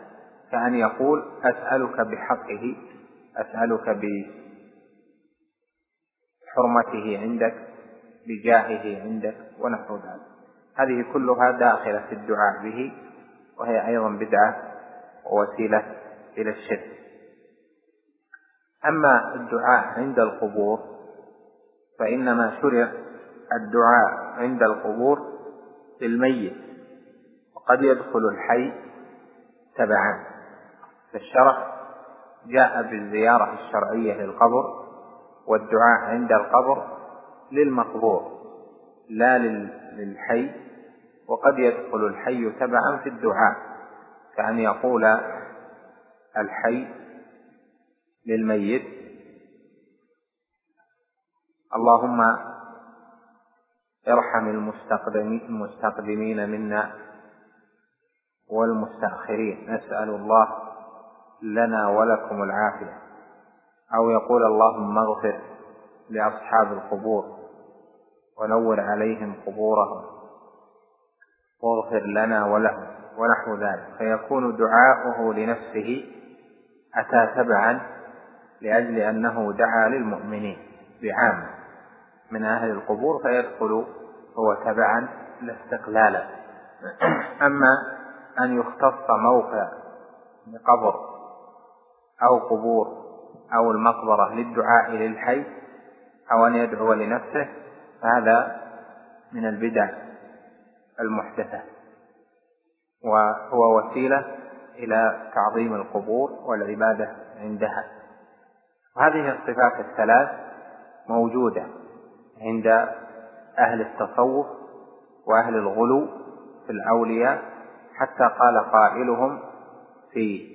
كأن يقول أسألك بحقه أسألك بحرمته عندك بجاهه عندك ونحو ذلك. هذه كلها داخلة في الدعاء به وهي أيضا بدعة ووسيلة إلى الشرك. أما الدعاء عند القبور فإنما شرع الدعاء عند القبور للميت وقد يدخل الحي تبعا. فالشرع جاء بالزيارة الشرعية للقبر والدعاء عند القبر للمقبور لا للحي وقد يدخل الحي تبعا في الدعاء كأن يقول الحي للميت. اللهم ارحم المستقدمين منا والمستأخرين. نسأل الله لنا ولكم العافية. أو يقول اللهم اغفر لأصحاب القبور ونور عليهم قبورهم. واغفر لنا ولهم ونحو ذلك. فيكون دعاؤه لنفسه أتى تبعا لأجل أنه دعا للمؤمنين بعام من أهل القبور فيدخل هو تبعا لا استقلالا أما أن يختص موقع بقبر أو قبور أو المقبرة للدعاء للحي أو أن يدعو لنفسه فهذا من البدع المحدثة. وهو وسيلة إلى تعظيم القبور والعبادة عندها. وهذه الصفات الثلاث موجودة عند أهل التصوف وأهل الغلو في الأولياء حتى قال قائلهم في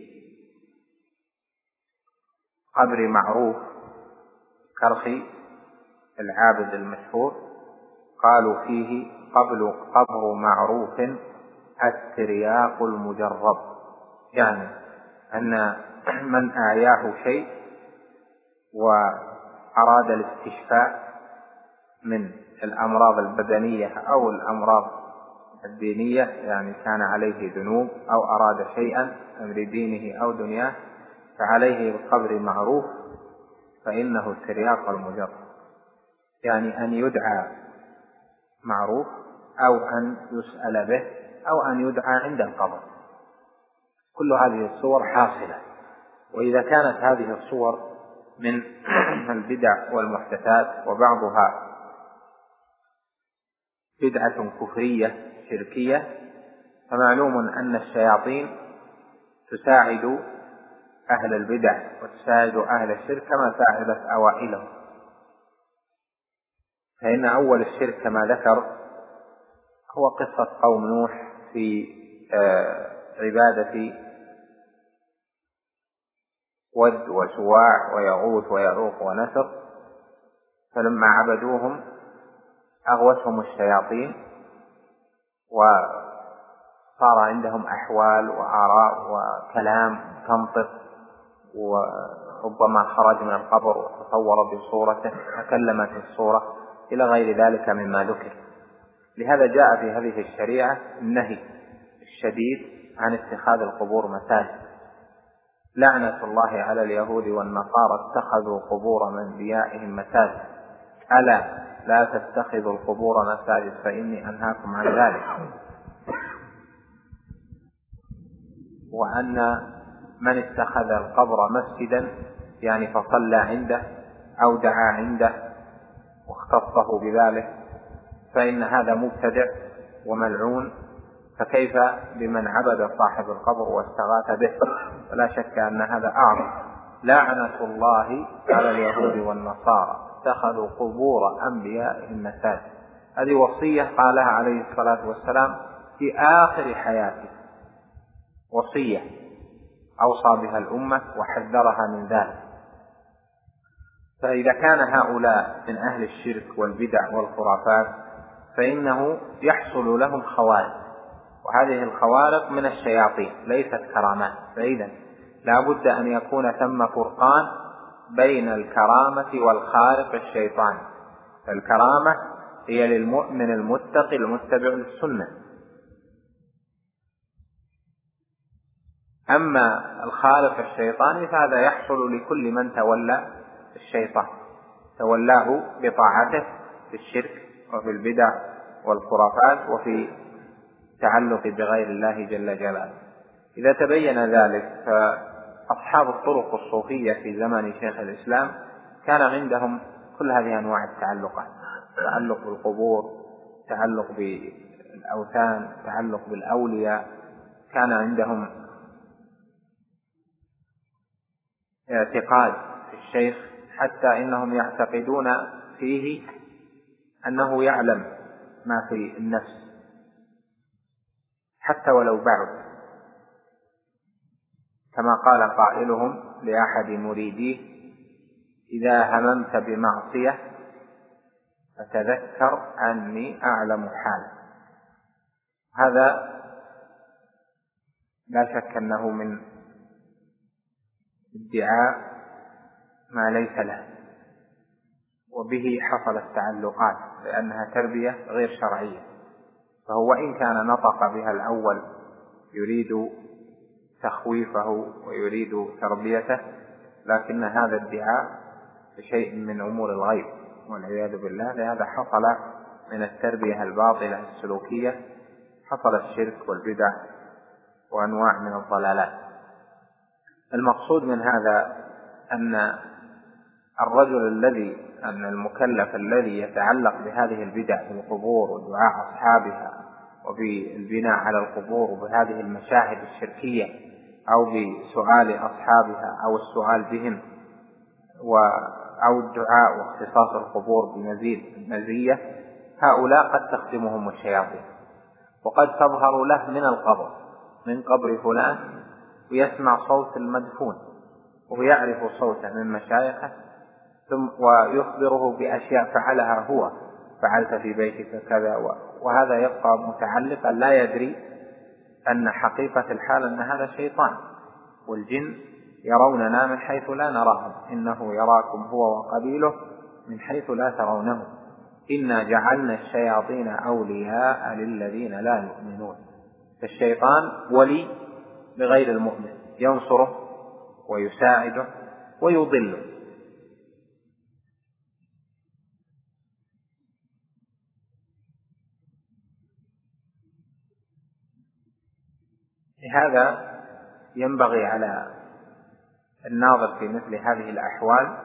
قبر معروف كرخي العابد المشهور قالوا فيه قبل قبر معروف الترياق المجرب. يعني أن من آياه شيء وأراد الاستشفاء من الأمراض البدنية أو الأمراض الدينية يعني كان عليه ذنوب أو أراد شيئا أمر دينه أو دنياه فعليه بقبر معروف فإنه الترياق المجرب يعني أن يدعى معروف أو أن يسأل به أو أن يدعى عند القبر. كل هذه الصور حاصلة. وإذا كانت هذه الصور من البدع والمحدثات وبعضها بدعة كفرية شركية. فمعلوم أن الشياطين تساعد أهل البدع وتساعد أهل الشرك كما ساعدت أوائلهم. فإن أول الشرك كما ذكر هو قصة قوم نوح في آه، عبادة ود وسواع ويغوث ويعوق ونسر فلما عبدوهم أغوتهم الشياطين وصار عندهم أحوال وآراء وكلام تنطق وربما خرج من القبر وتصور بصورته تكلمت الصورة إلى غير ذلك مما ذكر. لهذا جاء في هذه الشريعة النهي الشديد عن اتخاذ القبور مساجد لعنة الله على اليهود والنصارى اتخذوا قبور من أنبيائهم مساجد. ألا لا تتخذوا القبور مساجد فإني أنهاكم عن ذلك. وأن من اتخذ القبر مسجدا يعني فصلى عنده أو دعا عنده واختصه بذلك فإن هذا مبتدع وملعون. فكيف بمن عبد صاحب القبر واستغاث به؟ ولا شك أن هذا أعظم. لعنة الله على اليهود والنصارى. اتخذوا قبور أنبيائهم مساجد هذه وصية قالها عليه الصلاة والسلام في آخر حياته. وصية أوصى بها الأمة وحذرها من ذلك. فإذا كان هؤلاء من أهل الشرك والبدع والخرافات فإنه يحصل لهم خوارق وهذه الخوارق من الشياطين ليست كرامات. فإذا لا بد أن يكون ثم فرقان بين الكرامة والخارق الشيطاني فالكرامة هي للمؤمن المتقي المتبع للسنة. أما الخالق الشيطاني فهذا يحصل لكل من تولى الشيطان. تولاه بطاعته في الشرك وفي البدع والخرافات وفي التعلق بغير الله جل جلاله. إذا تبين ذلك فأصحاب الطرق الصوفية في زمن شيخ الإسلام كان عندهم كل هذه أنواع التعلقات. تعلق بالقبور تعلق بالأوثان تعلق بالأولياء. كان عندهم اعتقاد في الشيخ حتى إنهم يعتقدون فيه أنه يعلم ما في النفس. حتى ولو بعد. كما قال قائلهم لأحد مريديه إذا هممت بمعصية فتذكر أني أعلم حالك هذا لا شك أنه من ادعاء ما ليس له وبه حصلت تعلقات لأنها تربية غير شرعية. فهو وإن كان نطق بها الأول يريد تخويفه ويريد تربيته لكن هذا ادعاء شيء من أمور الغيب والعياذ بالله. لهذا حصل من التربية الباطلة السلوكية حصل الشرك والبدع وأنواع من الضلالات. المقصود من هذا أن الرجل الذي أن المكلف الذي يتعلق بهذه البدع في القبور ودعاء أصحابها وبالبناء على القبور وبهذه المشاهد الشركية أو بسؤال أصحابها أو السؤال بهم و أو الدعاء واختصاص القبور بمزيد مزية هؤلاء قد تخدمهم الشياطين. وقد تظهر له من القبر من قبر فلان ويسمع صوت المدفون ويعرف صوته من مشايخه ثم ويخبره بأشياء فعلها هو فعلت في بيتك كذا وهذا يبقى متعلقا لا يدري أن حقيقة الحال أن هذا شيطان والجن يروننا من حيث لا نراهم إنه يراكم هو وقبيله من حيث لا ترونه إنا جعلنا الشياطين أولياء للذين لا يؤمنون. فالشيطان ولي لغير المؤمن ينصره ويساعده ويضله. لهذا ينبغي على الناظر في مثل هذه الأحوال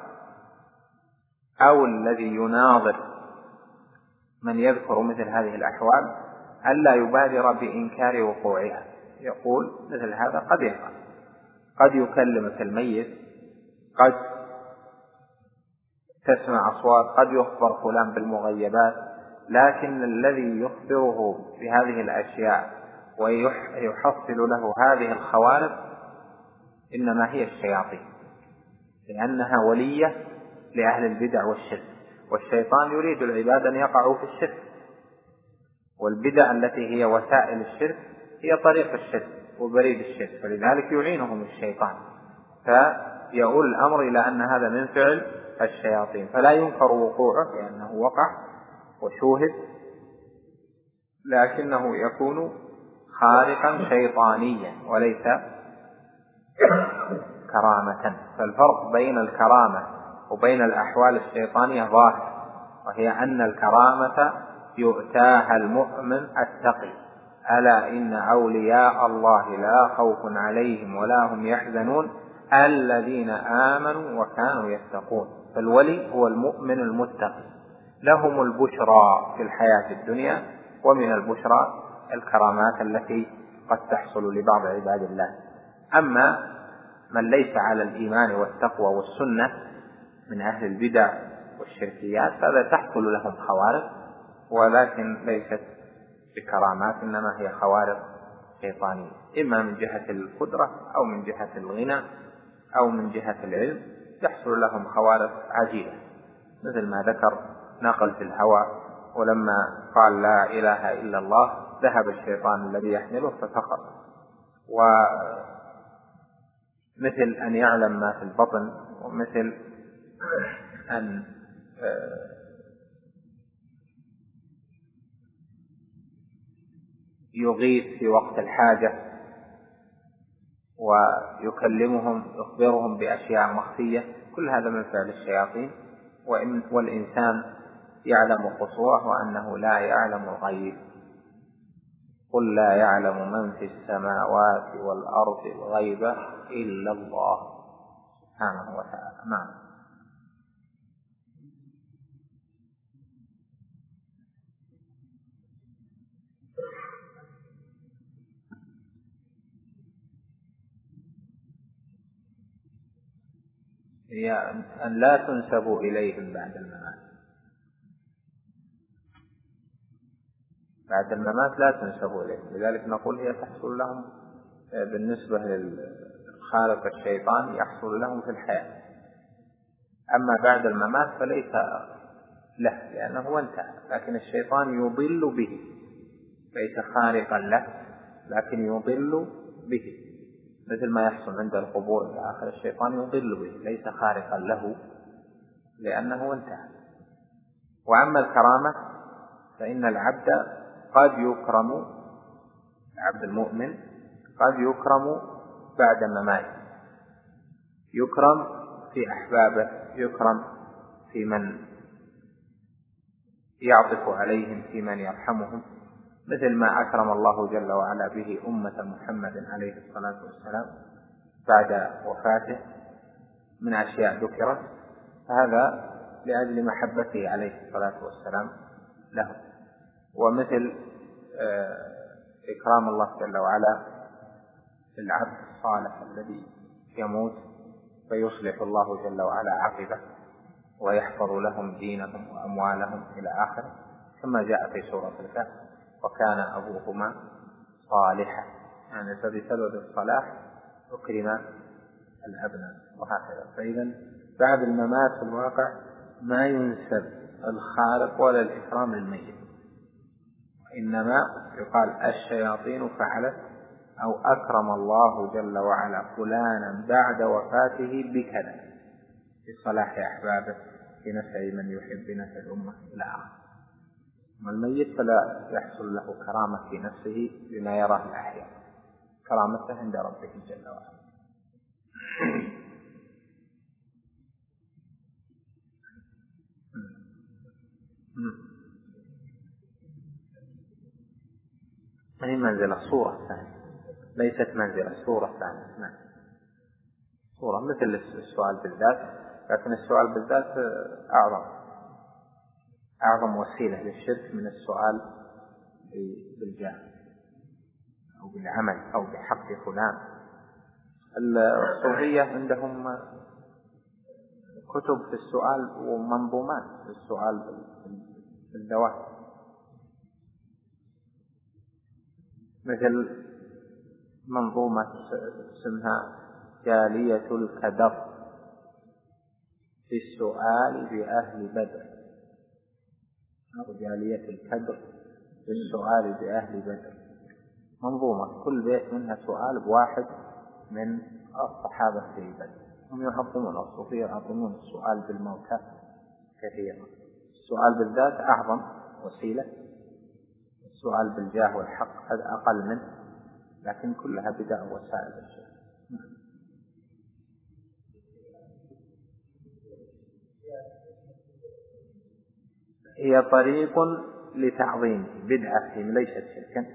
أو الذي يناظر من يذكر مثل هذه الأحوال ألا يبادر بإنكار وقوعها. يقول مثل هذا قد يقع. قد يكلمك الميت قد تسمع أصوات قد يخبر فلان بالمغيبات لكن الذي يخبره بهذه الأشياء ويحصل له هذه الخوارق إنما هي الشياطين لأنها ولية لأهل البدع والشرك والشيطان يريد العباد أن يقعوا في الشرك والبدع التي هي وسائل الشرك هي طريق الشرك وبريد الشرك فلذلك يعينهم الشيطان فيؤول الأمر إلى أن هذا من فعل الشياطين فلا ينكر وقوعه لأنه وقع وشوهد لكنه يكون خارقا شيطانيا وليس كرامة. فالفرق بين الكرامة وبين الأحوال الشيطانية ظاهر وهي أن الكرامة يؤتاها المؤمن التقي. ألا إن أولياء الله لا خوف عليهم ولا هم يحزنون الذين آمنوا وكانوا يتقون. فالولي هو المؤمن المتقي. لهم البشرى في الحياة الدنيا ومن البشرى الكرامات التي قد تحصل لبعض عباد الله. أما من ليس على الإيمان والتقوى والسنة من أهل البدع والشركيات فهذا تحصل لهم خوارق ولكن ليست بكرامات إنما هي خوارق شيطانية. إما من جهة القدرة أو من جهة الغنى أو من جهة العلم يحصل لهم خوارق عجيبة. مثل ما ذكر نقل في الهوى ولما قال لا إله إلا الله ذهب الشيطان الذي يحمله فسقط. ومثل أن يعلم ما في البطن ومثل أن آه، يغيث في وقت الحاجة ويكلمهم يخبرهم بأشياء مخفية. كل هذا من فعل الشياطين. وإن والإنسان يعلم قصوره وأنه لا يعلم الغيب. قل لا يعلم من في السماوات والأرض الغيب إلا الله سبحانه وتعالى. نعم. هي أن لا تنسبوا إليهم بعد الممات. بعد الممات لا تنسبوا إليهم لذلك نقول هي تحصل لهم بالنسبة للخالق الشيطان يحصل لهم في الحياة. أما بعد الممات فليس له لأنه انتهى. لكن الشيطان يضل به. ليس خارقا له لكن يضل به. مثل ما يحصل عند القبور إلى آخر الشيطان يضل به. ليس خارقا له لأنه انتهى. وأما الكرامة فإن العبد قد يكرم العبد المؤمن قد يكرم بعد مماته. يكرم في أحبابه يكرم في من يعطف عليهم في من يرحمهم. مثل ما أكرم الله جل وعلا به أمة محمد عليه الصلاة والسلام بعد وفاته من أشياء ذكرت. فهذا لأجل محبته عليه الصلاة والسلام له. ومثل آه، إكرام الله جل وعلا للعبد الصالح الذي يموت فيصلح الله جل وعلا عقبه ويحفظ لهم دينهم وأموالهم إلى آخره كما جاء في سورة الكهف وكان أبوهما صالحا. يعني فبسبب الصلاح أكرم الأبناء وهكذا. فإذا بعد الممات في الواقع ما ينسب الخالق ولا الإكرام للميت. إنما يقال الشياطين فعلت أو أكرم الله جل وعلا فلانا بعد وفاته بكذا. بصلاح أحبابه بنفع من يحب بنفع الأمة إلى آخره أما الميت فلا يحصل له كرامة في نفسه بما يراه الأحياء. كرامته عند ربه جل وعلا. هذه منزلة صورة ثانية؟ ليست منزلة صورة ثانية. نعم. صورة مثل السؤال بالذات لكن السؤال بالذات أعظم. أعظم وسيلة للشرك من السؤال بالجاه أو بالعمل أو بحق فلان. الصوفية عندهم كتب في السؤال ومنظومات في السؤال بالذوات. مثل منظومة اسمها جالية الكدر في السؤال بأهل بدر. أو جالية الكدر في السؤال بأهل بدر. منظومة كل بيت منها سؤال بواحد من الصحابة في بدر. هم يعظمون الصوفية يعظمون السؤال بالموتى كثيرا. السؤال بالذات أعظم وسيلة السؤال بالجاه والحق هذا أقل منه لكن كلها بدع وسائل الشيء هي طريق لتعظيم بدعة ليست شركا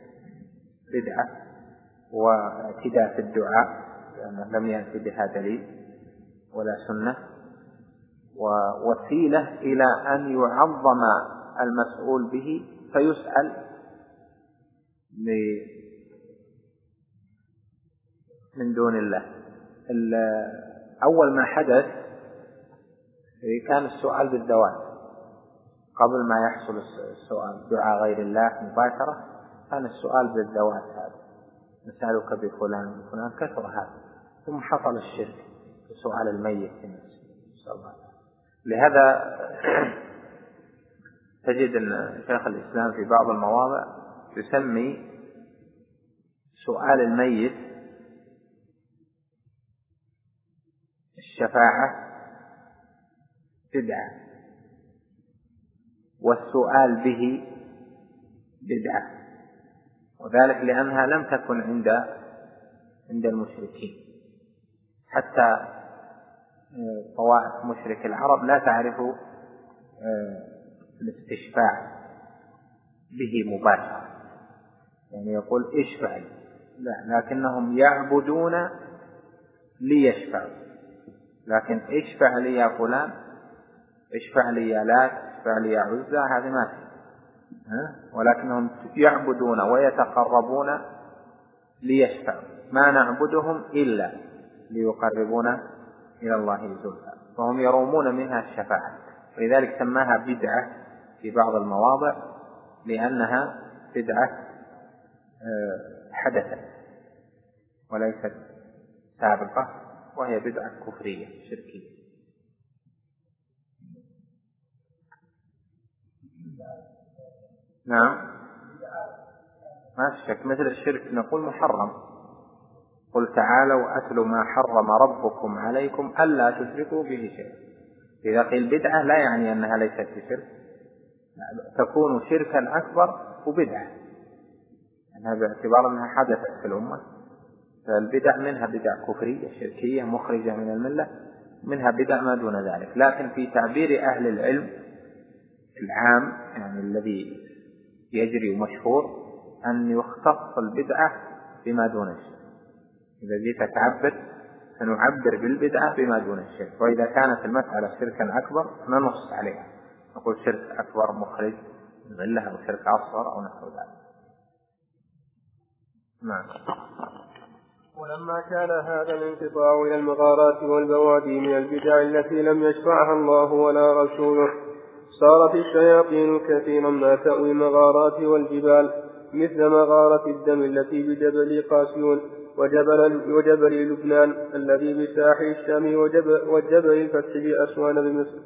بدعة واعتداء في الدعاء لأنه لم يأتي بها دليل ولا سنة ووسيلة إلى أن يعظم المسؤول به فيسأل من دون الله. أول ما حدث كان السؤال بالذوات قبل ما يحصل السؤال دعاء غير الله مباشرة كان السؤال بالذوات هذا. نسألك بفلان وفلان كثر هذا. ثم حصل الشرك بسؤال الميت في نفسه. الله لهذا تجد أن شيخ الإسلام في بعض المواضع يسمي سؤال الميت الشفاعة بدعة والسؤال به بدعة وذلك لأنها لم تكن عند عند المشركين. حتى آه، طوائف مشرك العرب لا تعرف آه، الاستشفاع به مباشرة. يعني يقول اشفع لا لكنهم يعبدون ليشفعوا لكن اشفع لي يا فلان اشفع لي يا لات فعل عزى هذه ما في. ولكنهم يعبدون ويتقربون ليشفعوا ما نعبدهم إلا ليقربونا إلى الله زلفى. فهم يرومون منها الشفاعة. ولذلك سماها بدعة في بعض المواضع لأنها بدعة حدثت وليست سابقة وهي بدعة كفرية شركية. نعم. ما شك مثل الشرك نقول محرم. قل تعالوا أتلوا ما حرم ربكم عليكم ألا تشركوا به شيئا. إذا قيل بدعة لا يعني أنها ليست بشرك. تكون شركا أكبر وبدعة. أنها باعتبار أنها حدثت في الأمة. فالبدع منها بدع كفرية شركية مخرجة من الملة منها بدع ما دون ذلك. لكن في تعبير أهل العلم العام يعني الذي يجري ومشهور أن يختص البدعة بما دون الشرك. إذا جيت تعبد سنعبر بالبدعة بما دون الشرك. وإذا كانت المسألة شركا أكبر ننص عليها. نقول شرك أكبر مخرج من غلة أو شرك أصغر أو نحو ذلك. نعم. ولما كان هذا الانقطاع إلى المغارات والبوادي من البدع التي لم يشفعها الله ولا رسوله صارت الشياطين كثيرا ما تأوي المغارات والجبال مثل مغارة الدم التي بجبل قاسيون وجبل, وجبل لبنان الذي بساحل الشام وجبل, وجبل الفتح بأسوان بمصر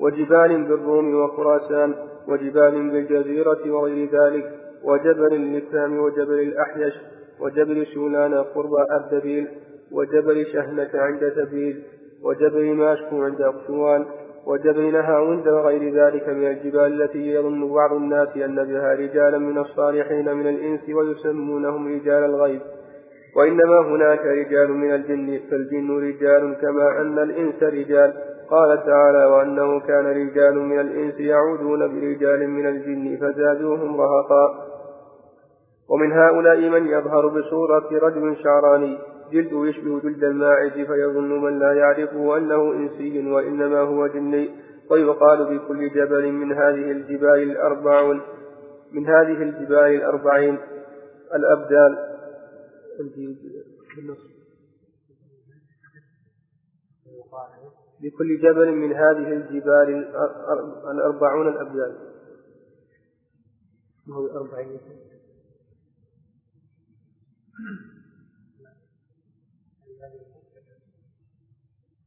وجبال بالروم وخراسان وجبال بالجزيرة وغير ذلك وجبل للسام وجبل الأحيش وجبل شولان قرب أردبيل وجبل شهنة عند سبيل وجبل ماشكو عند أقسوان وجبل نهاوند وغير ذلك من الجبال التي يظن بعض الناس أن بها رجالا من الصالحين من الإنس ويسمونهم رجال الغيب. وإنما هناك رجال من الجن فالجن رجال كما أن الإنس رجال. قال تعالى وأنه كان رجال من الإنس يعودون برجال من الجن فزادوهم رهقا. ومن هؤلاء من يظهر بصورة رجل شعراني جلد يشبه جلد الماعز فيظن من لا يعرفه أنه إنسي وإنما هو جني ويقال بكل جبل من هذه الجبال الأربعون من هذه الجبال الأربعين الأبدال. بكل جبل من هذه الجبال الأربعون الأبدال. ما هو الأربعين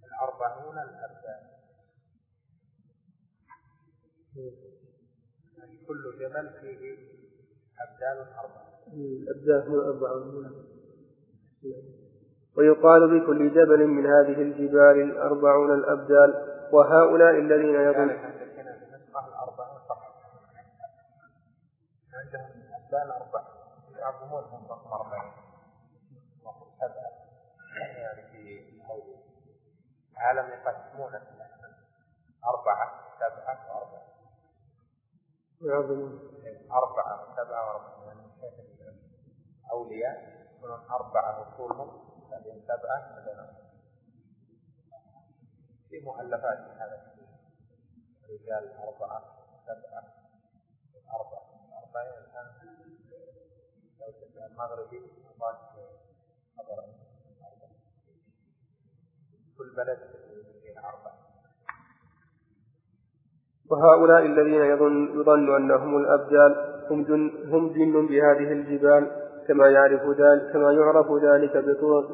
الأربعون الأبدال يعني كل جبل فيه أبدال أربعة. الأبدال هو أربعون ويقال بكل جبل من هذه الجبال الأربعون الأبدال وهؤلاء الذين يظن الأربعون فقط. عندهم أبدال أربعة يعظمون من رقم أربعين سبعة يعني في العالم يقسمون أربعة سبعة وأربعة. يعظمون أربعة سبعة وأربعة. يعني أولياء يكونون أربعة أصولهم بعدين سبعة بعدين في مؤلفات هذا رجال أربعة سبعة أربعة أربعين. الآن لو المغربي الله حضر كل بلد أربعة وهؤلاء الذين يظن, يظن أنهم الأبدال هم جن, هم جن بهذه الجبال كما يعرف ذلك كما يعرف ذلك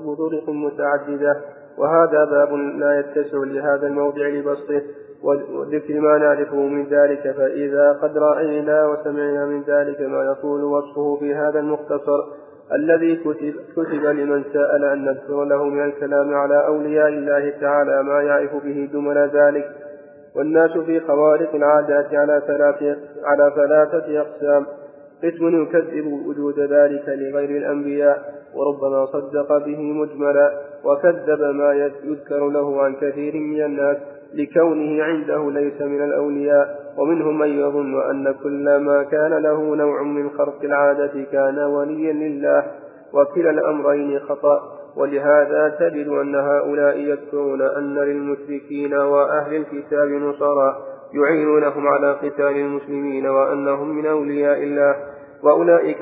بطرق متعددة. وهذا باب لا يتسع لهذا الموضع لبسطه. وذكر ما نعرفه من ذلك فإذا قد رأينا وسمعنا من ذلك ما يطول وصفه في هذا المختصر. الذي كتب, كتب لمن سأل أن نذكر له من الكلام على أولياء الله تعالى ما يعرف به جمل ذلك. والناس في خوارق العادات على ثلاثة على ثلاثة أقسام. قسم يكذب وجود ذلك لغير الأنبياء وربما صدق به مجملا وكذب ما يذكر له عن كثير من الناس لكونه عنده ليس من الأولياء. ومنهم من يظن أن كل ما كان له نوع من خرق العادة كان وليا لله وكلا الأمرين خطأ. ولهذا تجد أن هؤلاء يذكرون أن للمشركين وأهل الكتاب نصارى يعينونهم على قتال المسلمين وأنهم من أولياء الله. وأولئك,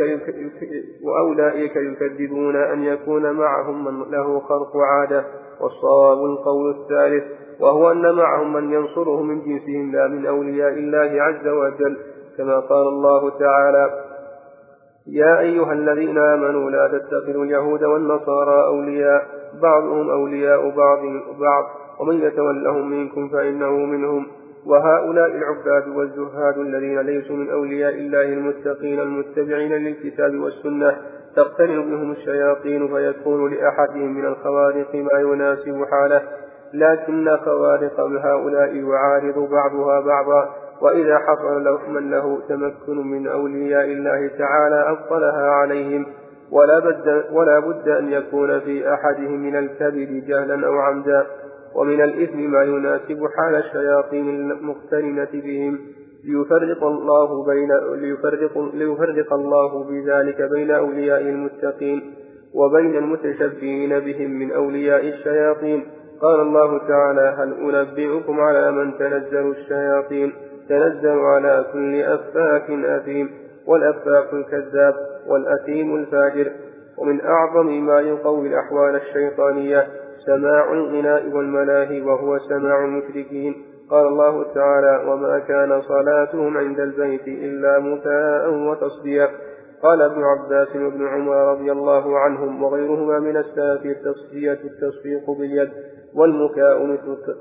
وأولئك يكذبون أن يكون معهم من له خرق عادة. والصواب القول الثالث وهو أن معهم من ينصره من جنسهم لا من أولياء الله عز وجل كما قال الله تعالى يا أيها الذين آمنوا لا تتخذوا اليهود والنصارى أولياء بعضهم أولياء بعض بعض ومن يتولهم منكم فإنه منهم. وهؤلاء العباد والزهاد الذين ليسوا من أولياء الله المتقين المتبعين للكتاب والسنة تقترن بهم الشياطين فيكون لأحدهم من الخوارق ما يناسب حاله. لكن خوارق هؤلاء يعارض بعضها بعضا وإذا حصل له من له تمكن من أولياء الله تعالى أبطلها عليهم. ولا بد, ولا بد أن يكون في أحدهم من الكذب جهلا أو عمدا ومن الإثم ما يناسب حال الشياطين المقترنة بهم. ليفرق الله بين ليفرق, ليفرق الله بذلك بين أولياء المتقين وبين المتشبهين بهم من أولياء الشياطين. قال الله تعالى هل أنبئكم على من تنزل الشياطين؟ تنزل على كل أفاك أثيم والأفاك الكذاب والأثيم الفاجر. ومن أعظم ما يقوي الأحوال الشيطانية سماع الغناء والملاهي وهو سماع المشركين. قال الله تعالى وما كان صلاتهم عند البيت إلا مكاء وتصديا قال ابن عباس وابن عمر رضي الله عنهم وغيرهما من السلف التصفية التصفيق باليد. والمكاء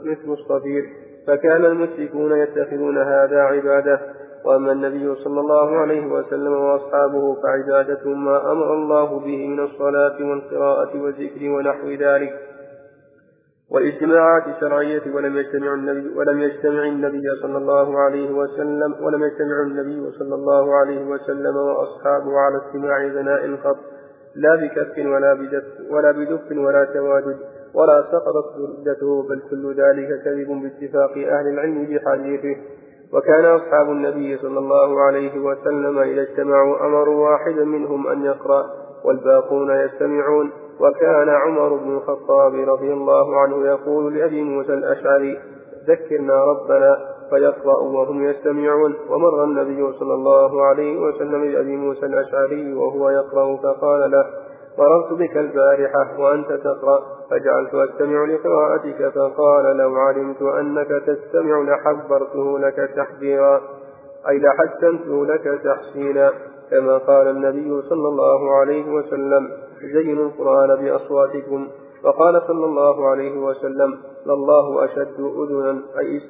مثل الصفير فكان المشركون يتخذون هذا عبادة. وأما النبي صلى الله عليه وسلم وأصحابه فعبادتهم ما أمر الله به من الصلاة والقراءة والذكر ونحو ذلك. والإجتماعات الشرعية ولم يجتمع النبي ولم يجتمع النبي صلى الله عليه وسلم ولم يجتمع النبي صلى الله عليه وسلم وأصحابه على استماع غناء الخط. لا بكف ولا بدف ولا بدف ولا تواجد. ولا سقطت ردته بل كل ذلك كذب باتفاق أهل العلم بحديثه وكان أصحاب النبي صلى الله عليه وسلم إذا اجتمعوا أمروا واحدا منهم أن يقرأ والباقون يستمعون. وكان عمر بن الخطاب رضي الله عنه يقول لأبي موسى الأشعري ذكرنا ربنا فيقرأ وهم يستمعون. ومر النبي صلى الله عليه وسلم بأبي موسى الأشعري وهو يقرأ فقال له مررت بك البارحة وأنت تقرأ فجعلت أستمع لقراءتك فقال لو علمت أنك تستمع لحبرته لك تحذيرا أي لحسنته لك تحسينا. كما قال النبي صلى الله عليه وسلم زينوا القرآن بأصواتكم. وقال صلى الله عليه وسلم لله أشد أذنا أي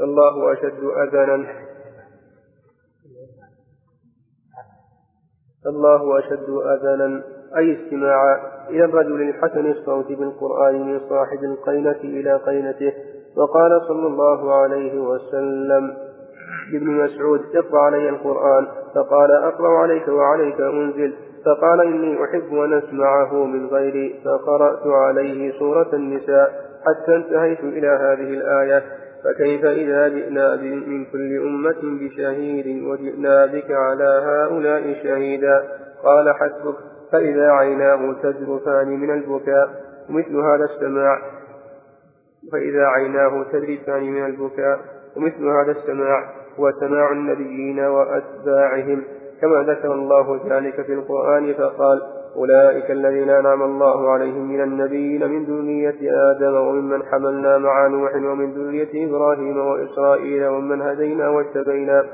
لله أشد أذنا. الله أشد أذنا أي استماعا إلى الرجل الحسن الصوت بالقرآن من صاحب القينة إلى قينته. وقال صلى الله عليه وسلم لابن مسعود اقرأ علي القرآن. فقال أقرأ عليك وعليك أنزل. فقال إني أحب أن أسمعه من غيري. فقرأت عليه سورة النساء حتى انتهيت إلى هذه الآية. فكيف إذا جئنا من كل أمة بشهيد وجئنا بك على هؤلاء شهيدا؟ قال حسبك فإذا عيناه تذرفان من البكاء ومثل هذا السماع. فإذا عيناه تذرفان من البكاء ومثل هذا السماع. هو سماع النبيين وأتباعهم. كما ذكر الله ذلك في القرآن فقال أولئك الذين أنعم الله عليهم من النبيين من ذرية آدم وممن حملنا مع نوح ومن ذرية إبراهيم وإسرائيل ومن هدينا واجتبينا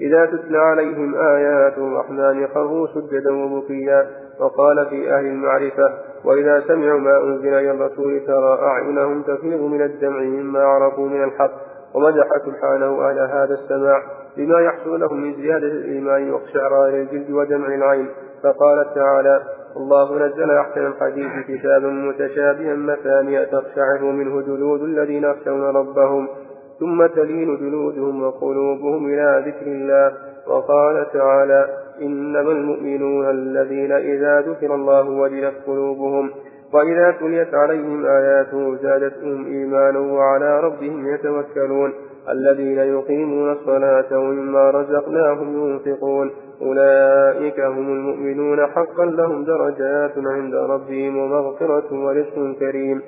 إذا تتلى عليهم آيات الرحمن خروا سجدا وبكيا وقال في أهل المعرفة وإذا سمعوا ما أنزل إلى الرسول ترى أعينهم تفيض من الدمع مما عرفوا من الحق ومدح سبحانه أهل هذا السماع بما يحصل لهم من زيادة الإيمان واقشعرار الجلد ودمع العين. فقال تعالى الله نزل أحسن الحديث كتابا متشابها مثانية تقشعر منه جلود الذين يخشون ربهم ثم تلين جلودهم وقلوبهم إلى ذكر الله وقال تعالى إنما المؤمنون الذين إذا ذكر الله وجلت قلوبهم وإذا تليت عليهم آياته زادتهم إيمانا وعلى ربهم يتوكلون الذين يقيمون الصلاة ومما رزقناهم ينفقون. أولئك هم المؤمنون حقا لهم درجات عند ربهم ومغفرة ورزق كريم.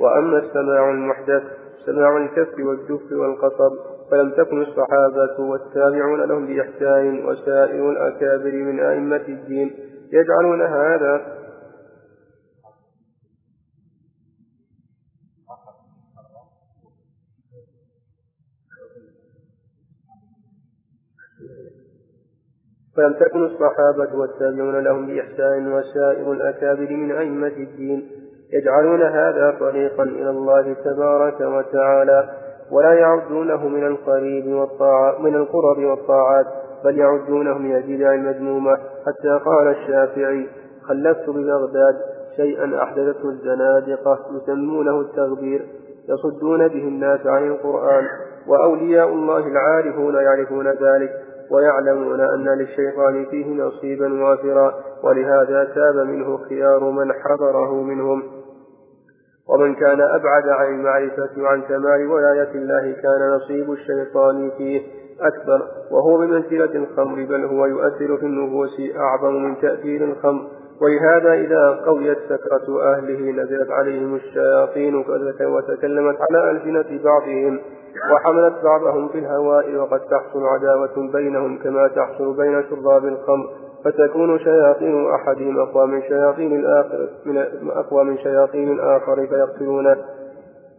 وأما السماع المحدث سماع الكف والدف والقصب فلم تكن الصحابة والتابعون لهم بإحسان وسائر الأكابر من أئمة الدين يجعلون هذا فلم تكن الصحابة والتابعون لهم بإحسان وسائر الأكابر من أئمة الدين يجعلون هذا طريقا إلى الله تبارك وتعالى ولا يعدونه من القريب والطاعات من القرب والطاعات بل يعدونه من البدع المذمومة. حتى قال الشافعي خلفت ببغداد شيئا أحدثته الزنادقة يسمونه التغبير. يصدون به الناس عن القرآن وأولياء الله العارفون يعرفون ذلك. ويعلمون أن للشيطان فيه نصيبا وافرا ولهذا تاب منه خيار من حضره منهم. ومن كان أبعد عن المعرفة وعن كمال ولاية الله كان نصيب الشيطان فيه أكبر وهو بمنزلة الخمر بل هو يؤثر في النفوس أعظم من تأثير الخمر. ولهذا إذا قويت سكرة أهله نزلت عليهم الشياطين وتكلمت على ألسنة بعضهم. وحملت بعضهم في الهواء وقد تحصل عداوة بينهم كما تحصل بين شراب الخمر فتكون شياطين أحدهم أقوى من شياطين الآخر من أقوى من شياطين الآخر فيقتلونه.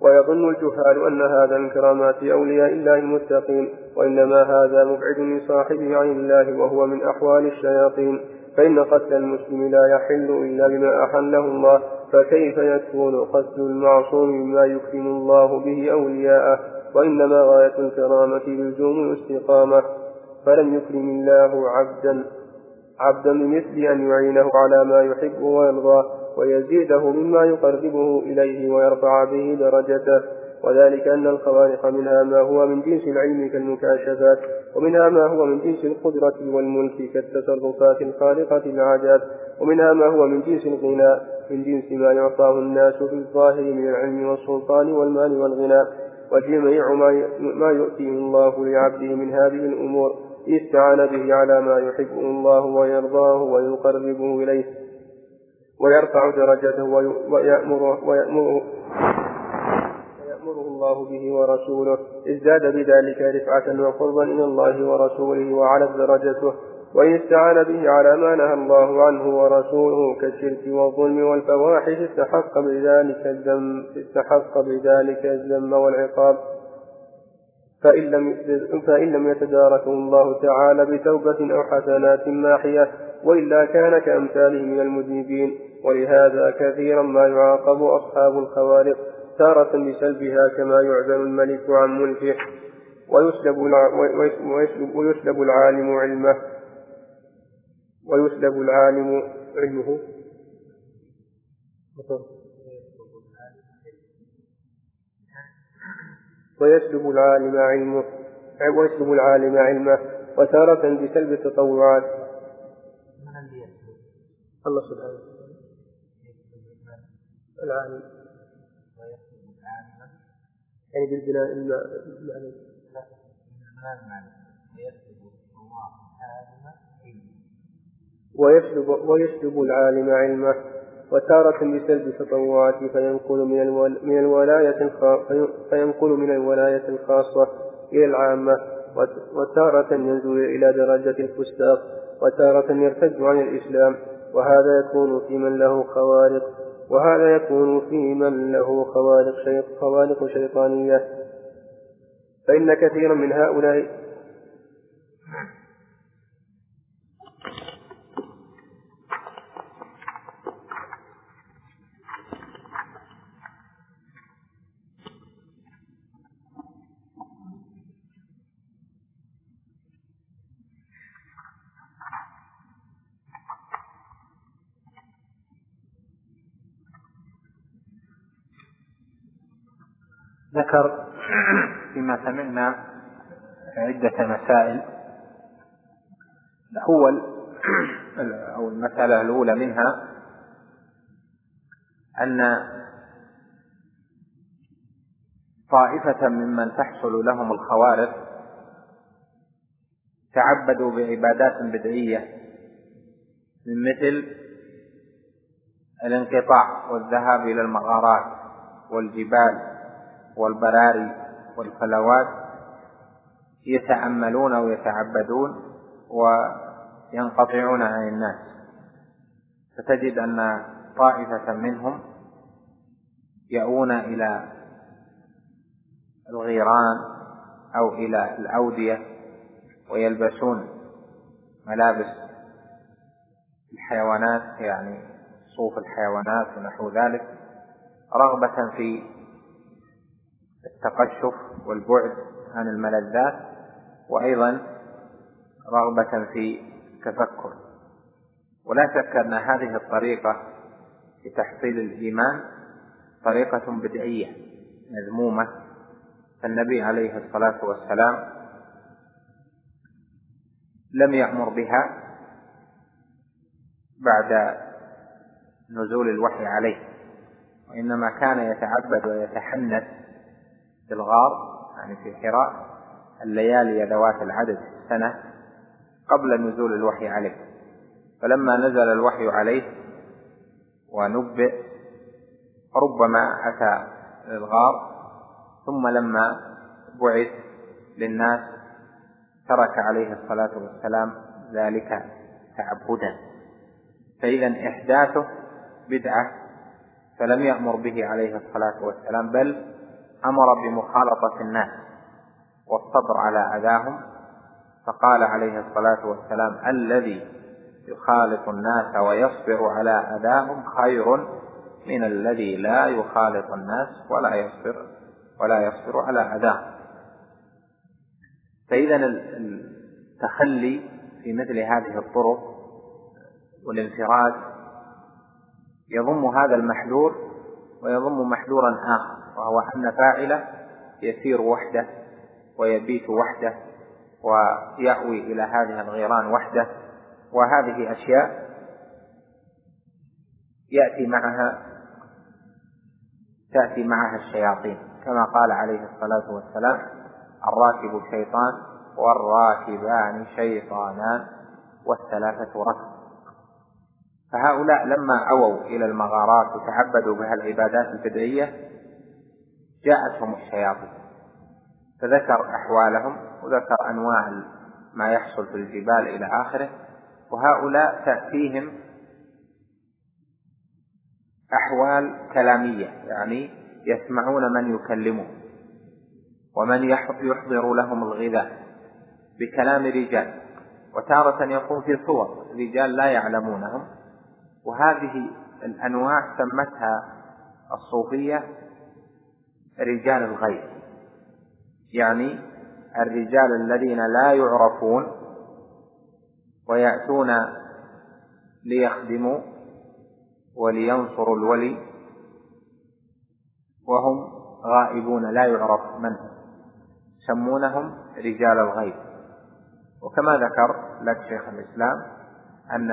ويظن الجهال أن هذا من كرامات أولياء الله المتقين وإنما هذا مبعد من صاحبه عن الله وهو من أحوال الشياطين. فإن قتل المسلم لا يحل إلا بما أحله الله فكيف يكون قتل المعصوم مما يكرم الله به أولياءه؟ وإنما غاية الكرامة لزوم الاستقامة فلم يكرم الله عبدا عبدا بمثل أن يعينه على ما يحب ويرضى ويزيده مما يقربه إليه ويرفع به درجته. وذلك أن الخوارق منها ما هو من جنس العلم كالمكاشفات ومنها ما هو من جنس القدرة والملك كالتصرفات الخارقة العادات ومنها ما هو من جنس الغنى من جنس ما يعطاه الناس في الظاهر من العلم والسلطان والمال والغنى وجميع ما يؤتيه الله لعبده من هذه الأمور استعان به على ما يحبه الله ويرضاه ويقربه إليه ويرفع درجته ويأمره ويأمره يأمره الله به ورسوله ازداد بذلك رفعة وقربا إلى الله ورسوله وعلت درجته وإن استعان به على ما نهى الله عنه ورسوله كالشرك والظلم والفواحش استحق بذلك الذنب استحق بذلك الذنب والعقاب. فإن لم فإن لم يتداركه الله تعالى بتوبة أو حسنات ماحية وإلا كان كأمثاله من المذنبين. ولهذا كثيرا ما يعاقب أصحاب الخوارق تارة بسلبها كما يعزل الملك عن ملكه. ويسلب ويسلب, ويسلب العالم علمه. ويسلب العالم علمه. ويسلب العالم علمه ويسلب العالم علمه وتارة بسلب التطوعات. الله سبحانه العالم. يعني بالبناء المعنى ويسلب ويسلب العالم علمه وتارة بسلب تطوعاته فينقل من من الولاية فينقل من الولاية الخاصة إلى العامة وتارة ينزل إلى درجة الفساق وتارة يرتد عن الإسلام وهذا يكون في من له خوارق وهذا يكون في من له خوارق شيط خوارق شيطانية. فإن كثيرا من هؤلاء ذكر فيما سمعنا عدة مسائل. الأول أو المسألة الأولى منها أن طائفة ممن تحصل لهم الخوارق تعبدوا بعبادات بدعية من مثل الانقطاع والذهاب إلى المغارات والجبال. والبراري والفلوات يتأملون ويتعبدون وينقطعون عن الناس. فتجد أن طائفة منهم يأوون إلى الغيران أو إلى الأودية ويلبسون ملابس الحيوانات يعني صوف الحيوانات ونحو ذلك رغبة في التقشف والبعد عن الملذات وأيضا رغبة في التفكر. ولا شك أن هذه الطريقة في تحصيل الإيمان طريقة بدعية مذمومة. فالنبي عليه الصلاة والسلام لم يأمر بها بعد نزول الوحي عليه وإنما كان يتعبد ويتحنث في الغار يعني في حراء الليالي ذوات العدد السنة قبل نزول الوحي عليه. فلما نزل الوحي عليه ونبئ ربما أتى الغار ثم لما بعث للناس ترك عليه الصلاة والسلام ذلك تعبدا. فإذا إحداثه بدعة فلم يأمر به عليه الصلاة والسلام بل أمر بمخالطة الناس والصبر على أذاهم فقال عليه الصلاة والسلام الذي يخالط الناس ويصبر على أذاهم خير من الذي لا يخالط الناس ولا يصبر ولا يصبر على أذاهم. فإذا التخلي في مثل هذه الطرق والانفراد يضم هذا المحذور ويضم محذورا آخر. وهو أن فاعله يسير وحده ويبيت وحده ويأوي إلى هذه الغيران وحده وهذه أشياء يأتي معها تأتي معها الشياطين. كما قال عليه الصلاة والسلام الراكب شيطان والراكبان شيطانان والثلاثة ركب. فهؤلاء لما أووا إلى المغارات وتعبدوا بها العبادات البدعية جاءتهم الشياطين. فذكر أحوالهم وذكر أنواع ما يحصل في الجبال إلى آخره وهؤلاء تأتيهم أحوال كلامية يعني يسمعون من يكلمهم ومن يحضر لهم الغذاء بكلام رجال. وتارة يكون في صور رجال لا يعلمونهم. وهذه الأنواع سمتها الصوفية رجال الغيب. يعني الرجال الذين لا يعرفون ويأتون ليخدموا ولينصروا الولي وهم غائبون لا يعرف من هم. يسمونهم رجال الغيب. وكما ذكر لك شيخ الإسلام أن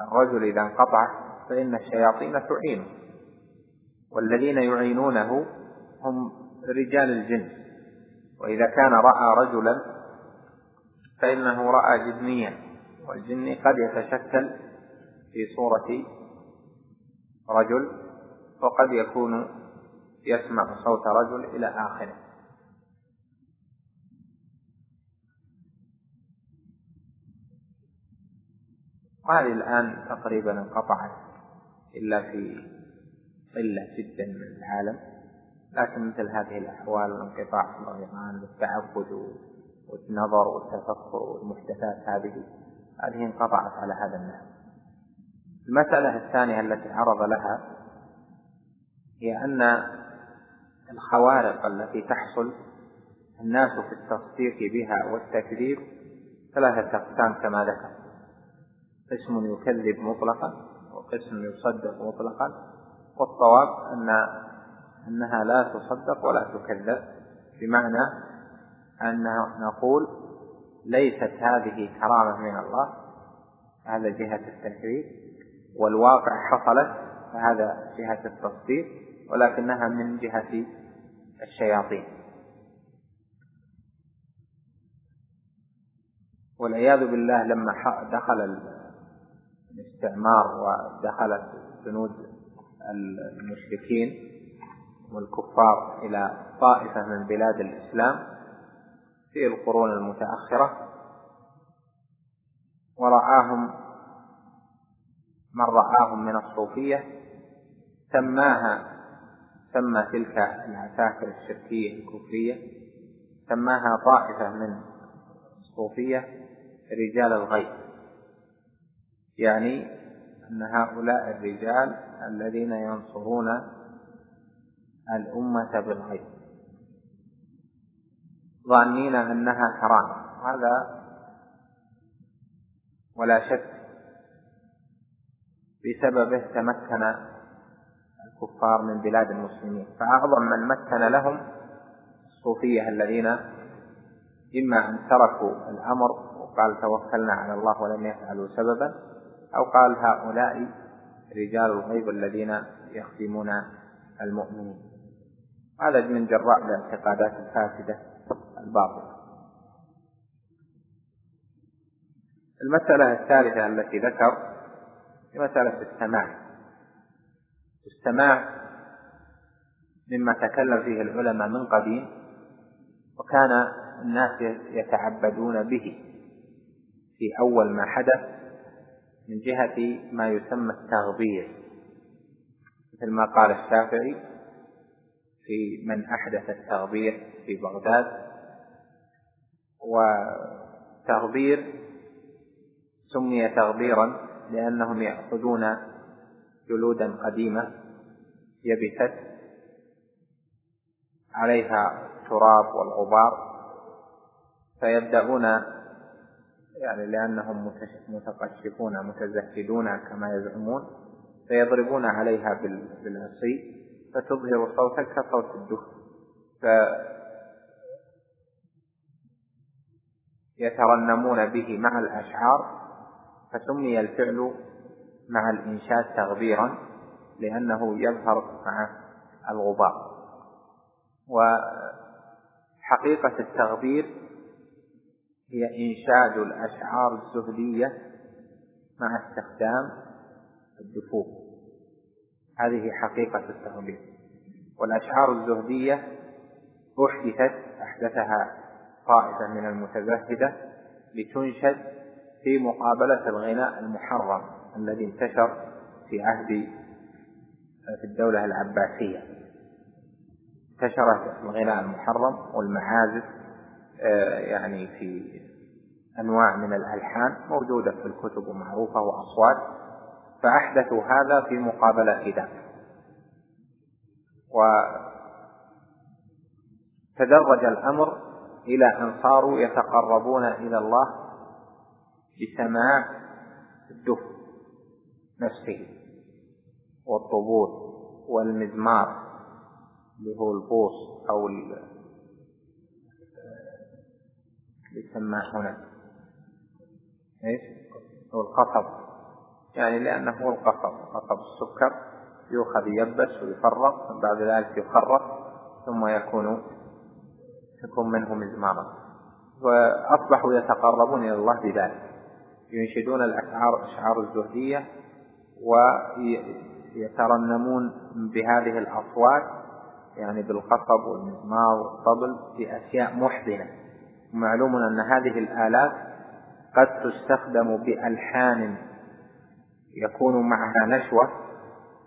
الرجل إذا انقطع فإن الشياطين تعينه والذين يعينونه هم رجال الجن. وإذا كان رأى رجلا فإنه رأى جنيا والجن قد يتشكل في صورة رجل وقد يكون يسمع صوت رجل إلى آخره. وهذه الآن تقريبا انقطعت إلا في قلة جدا من العالم. لكن مثل هذه الأحوال الانقطاع في الإيمان والتعبد والنظر والتفكر والمحدثات هذه هذه انقطعت على هذا النحو. المسألة الثانية التي عرض لها هي أن الخوارق التي تحصل الناس في التصديق بها والتكذيب ثلاثة أقسام كما ذكر. قسم يكذب مطلقا وقسم يصدق مطلقا والصواب أن أنها لا تصدق ولا تكذب بمعنى أن نقول ليست هذه كرامة من الله هذا جهة التكذيب والواقع حصلت فهذا جهة التصديق ولكنها من جهة الشياطين. والعياذ بالله لما دخل الاستعمار ودخلت جنود المشركين والكفار إلى طائفة من بلاد الإسلام في القرون المتأخرة ورآهم من رآهم من الصوفية سماها سمى تلك العساكر الشركية الكفرية سماها طائفة من الصوفية رجال الغيب. يعني أن هؤلاء الرجال الذين ينصرون الأمة بالغيب. ظانين أنها حرام. هذا ولا شك بسببه تمكن الكفار من بلاد المسلمين. فأعظم من مكن لهم الصوفية الذين إما أن تركوا الأمر وقال توكلنا على الله ولم يفعلوا سببا أو قال هؤلاء رجال الغيب الذين يخدمون المؤمنين. هذا من جراء الاعتقادات الفاسدة الباطلة. المسألة الثالثة التي ذكر هي مسألة السماع. السماع مما تكلم فيه العلماء من قديم وكان الناس يتعبدون به في أول ما حدث من جهة ما يسمى التغبير مثل ما قال الشافعي في من أحدث التغبير في بغداد. وتغبير سمي تغبيرا لأنهم يأخذون جلودا قديمة يبست عليها التراب والغبار فيبدأون يعني لأنهم متقشفون متزهدون كما يزعمون فيضربون عليها بالعصي. فتظهر صوتا كصوت الدف فيترنمون به مع الأشعار فسمي الفعل مع الإنشاد تغبيرا لأنه يظهر مع الغبار. وحقيقة التغبير هي إنشاد الأشعار الزهدية مع استخدام الدفوف. هذه حقيقة التغبير والأشعار الزهدية أحدثت أحدثها طائفة من المتزهدة لتنشد في مقابلة الغناء المحرم الذي انتشر في عهد في الدولة العباسية. انتشر الغناء المحرم والمعازف آه، يعني في أنواع من الألحان موجودة في الكتب ومعروفة وأصوات. فأحدثوا هذا في مقابلة ذاك وتدرج الأمر إلى أن صاروا يتقربون إلى الله بسماع الدف نفسه والطبول والمزمار اللي هو البوص أو يسمى هنا. إيش؟ هو القصب يعني لأنه هو القصب قصب السكر يؤخذ يبس ويفرق بعد ذلك يخرط ثم يكون يكون منه مزمارا وأصبحوا يتقربون إلى الله بذلك. ينشدون الأشعار الأشعار الزهدية ويترنمون بهذه الأصوات يعني بالقصب والمزمار والطبل بأشياء محزنة ومعلوم أن هذه الآلات قد تستخدم بألحان يكون معها نشوة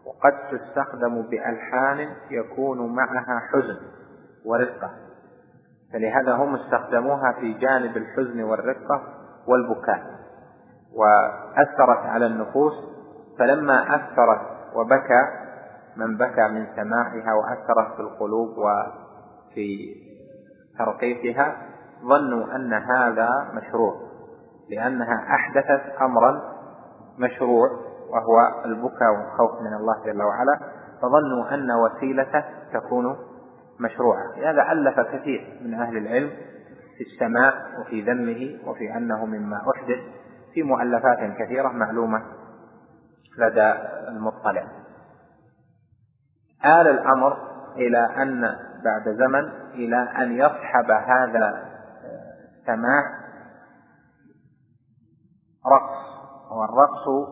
وقد تستخدم بألحان يكون معها حزن ورقة. فلهذا هم استخدموها في جانب الحزن والرقة والبكاء. وأثرت على النفوس فلما أثرت وبكى من بكى من سماعها وأثرت في القلوب وفي ترقيقها ظنوا أن هذا مشروع لأنها أحدثت أمرا مشروع وهو البكاء والخوف من الله جل وعلا فظنوا أن وسيلته تكون مشروعة. لهذا ألف كثير من أهل العلم في السماء وفي ذمه وفي أنه مما أحدث في مؤلفات كثيرة معلومة لدى المطلع. آل الأمر إلى أن بعد زمن إلى أن يصحب هذا السماع رقص. والرقص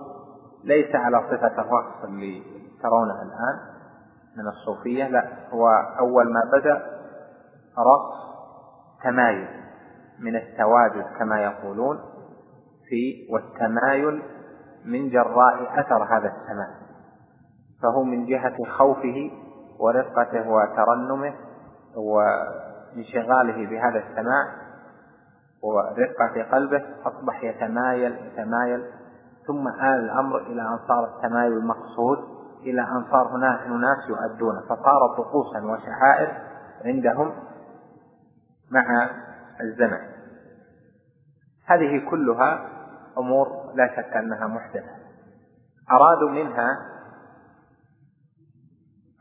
ليس على صفة الرقص اللي ترونه الآن من الصوفية لا هو أول ما بدأ رقص تمايل من التواجد كما يقولون في والتمايل من جراء أثر هذا السماع فهو من جهة خوفه ورقته وترنمه وانشغاله بهذا السماع ورقة قلبه أصبح يتمايل يتمايل ثم آل الأمر إلى أن صار التمايل المقصود إلى أن صار هناك أناس يؤدون فصار طقوسا وشعائر عندهم مع الزمن. هذه كلها أمور لا شك أنها محدثة. أرادوا منها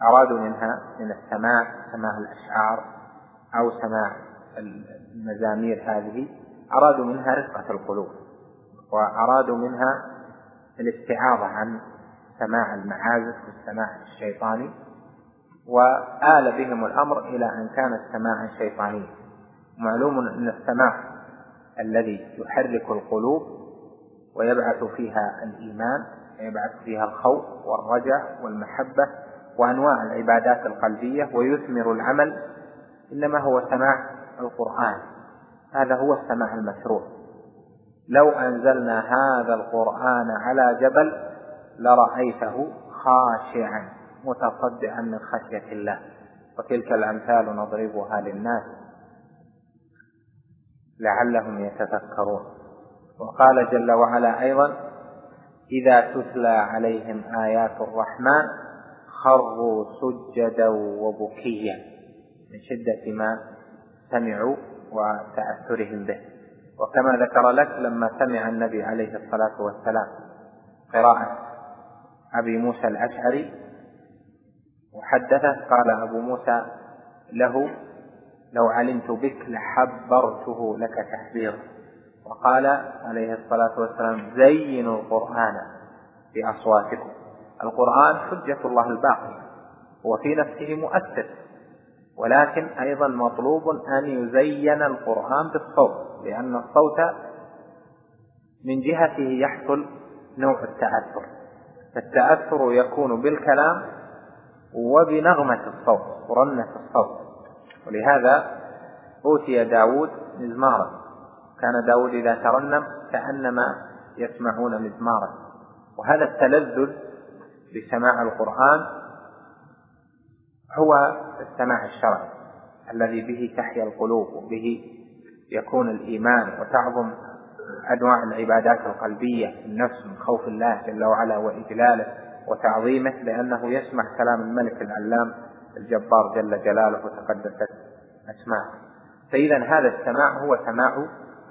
أرادوا منها من السماع سماع الأشعار أو سماع المزامير هذه أرادوا منها رفقة القلوب وأرادوا منها الاستعاضة عن سماع المعازف والسماع الشيطاني وآل بهم الأمر إلى أن كانت سماعا شيطانيا معلوم أن السماع الذي يحرك القلوب ويبعث فيها الإيمان ويبعث فيها الخوف والرجاء والمحبة وأنواع العبادات القلبية ويثمر العمل إنما هو سماع القرآن. هذا هو السماع المشروع. لو أنزلنا هذا القرآن على جبل لرأيته خاشعا متصدعا من خشية الله. وتلك الأمثال نضربها للناس لعلهم يتفكرون وقال جل وعلا أيضا إذا تتلى عليهم آيات الرحمن خروا سجدا وبكيا من شدة ما سمعوا وتأثرهم به. وكما ذكر لك لما سمع النبي عليه الصلاة والسلام قراءة أبي موسى الأشعري وحدثه قال أبو موسى له لو علمت بك لحبرته لك تحبيرا وقال عليه الصلاة والسلام زينوا القرآن بأصواتكم. القرآن حجة الله الباقية هو في نفسه مؤثر ولكن أيضا مطلوب أن يزين القرآن بالصوت. لأن الصوت من جهته يحصل نوع التأثر. فالتأثر يكون بالكلام وبنغمة الصوت ورنة الصوت. ولهذا أوتي داود مزمارا. كان داود إذا ترنم كأنما يسمعون مزمارا. وهذا التلذذ بسماع القرآن هو السماع الشرعي الذي به تحيا القلوب وبه يكون الإيمان وتعظم أنواع العبادات القلبية في النفس من خوف الله جل وعلا وإجلاله وتعظيمه لأنه يسمع كلام الملك العلام الجبار جل جلاله وتقدست أسماءه. فإذا هذا السماع هو سماع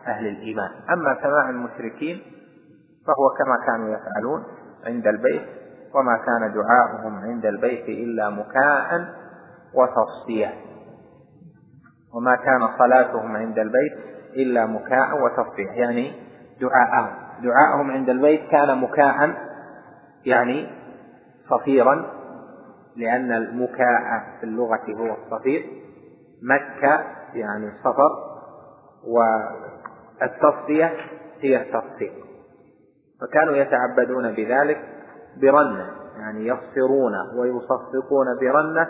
أهل الإيمان. أما سماع المشركين فهو كما كانوا يفعلون عند البيت وما كان دعاؤهم عند البيت إلا مكاء وتصدية وما كان صلاتهم عند البيت إلا مكاء وتصدية يعني دعاءهم. دعاءهم عند البيت كان مكاء يعني صفيرا لأن المكاء في اللغة هو الصفير. مكة يعني الصفر والتصفية هي التصفيق فكانوا يتعبدون بذلك برنة يعني يصفرون ويصفقون برنة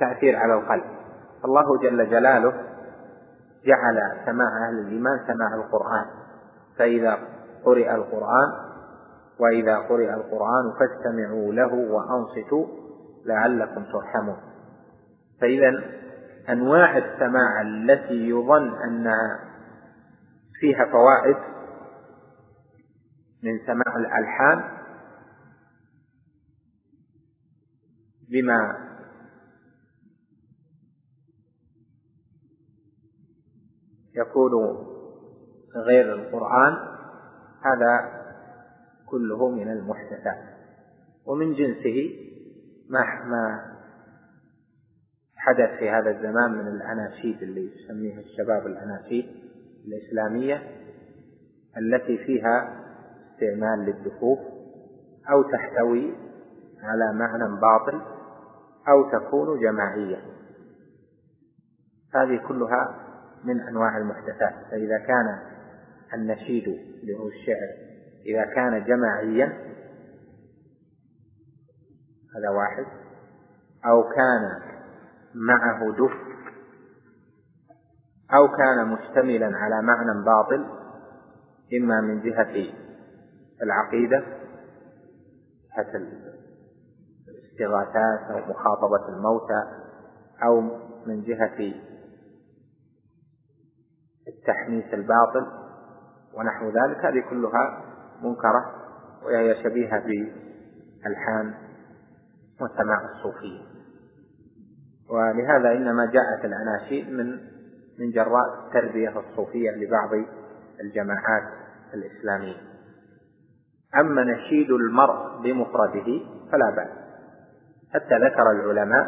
للتأثير على القلب. الله جل جلاله جعل سماع أهل الإيمان سماع القرآن. فإذا قرئ القرآن وإذا قرئ القرآن فاستمعوا له وأنصتوا لعلكم ترحمون. فإذا أنواع السماع التي يظن أنها فيها فوائد من سماع الألحان بما يكون غير القرآن هذا كله من المحدثات. ومن جنسه ما ما حدث في هذا الزمان من الأناشيد اللي يسميها الشباب الأناشيد الإسلامية التي فيها استعمال للدفوف أو تحتوي على معنى باطل أو تكون جماعية. هذه كلها من أنواع المحدثات. فإذا كان النشيد اللي هو الشعر إذا كان جماعيا هذا واحد. أو كان معه دف أو كان مشتملا على معنى باطل إما من جهة العقيدة جهة الاستغاثات أو مخاطبة الموتى أو من جهة التحميس الباطل ونحو ذلك هذه كلها منكرة وهي شبيهة بألحان وسماع الصوفية ولهذا إنما جاءت الأناشيد من من جراء التربية الصوفية لبعض الجماعات الإسلامية. أما نشيد المرء بمفرده فلا بأس. حتى ذكر العلماء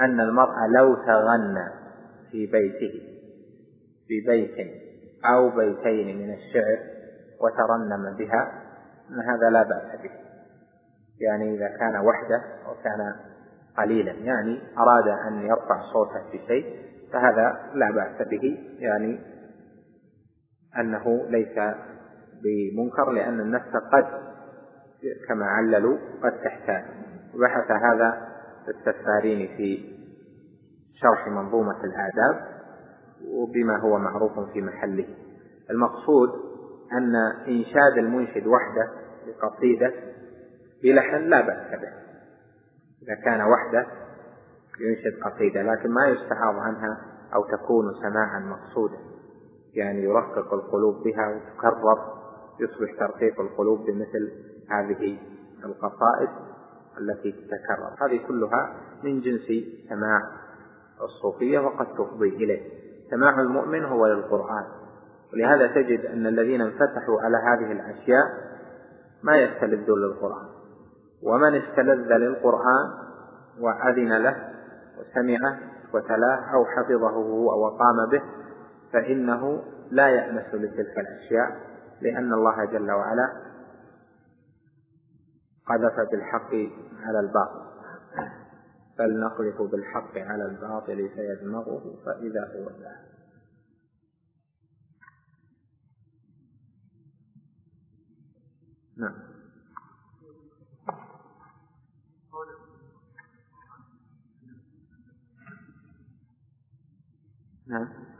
أن المرء لو تغنى في بيته في بيت أو بيتين من الشعر وترنم بها أن هذا لا بأس به. يعني إذا كان وحده وكان قليلا يعني أراد أن يرفع صوته بشيء فهذا لا بأس به. يعني أنه ليس بمنكر لأن النفس قد كما عللوا قد تحتاج. بحث هذا السفارين في شرح منظومة الآداب. وبما هو معروف في محله. المقصود أن إنشاد المنشد وحده بقصيدة بلحن لا بأس به. إذا كان وحده ينشد قصيدة لكن ما يستحاض عنها أو تكون سماعا مقصودا. يعني يرقق القلوب بها وتكرر يصبح ترقيق القلوب بمثل هذه القصائد التي تتكرر. هذه كلها من جنس سماع الصوفية وقد تفضي إليه. سماع المؤمن هو للقرآن. ولهذا تجد أن الذين انفتحوا على هذه الأشياء ما يستلذون للقرآن. ومن استلذ للقرآن وأذن له وسمعه وتلاه أو حفظه هو وقام به فإنه لا يأنس لتلك الأشياء لأن الله جل وعلا قذف بالحق على الباطل. فلنقذف بالحق على الباطل فيدمغه فإذا هو ذاهب نعم. نعم.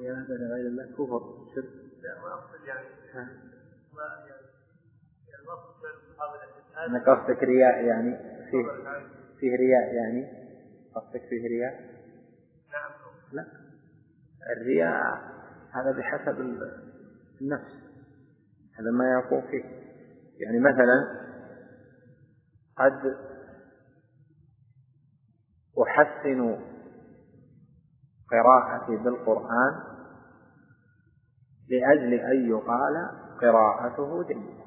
لغير الله كفر شرك. لا ما أقصد يعني. ما يعني أنا قصدك رياء يعني فيه فيه رياء يعني. قصدك فيه رياء؟ نعم. لا. الرياء هذا بحسب النفس. هذا ما يكون فيه. يعني مثلا قد أحسن قراءتي بالقرآن لأجل أن يقال قراءته جيدة.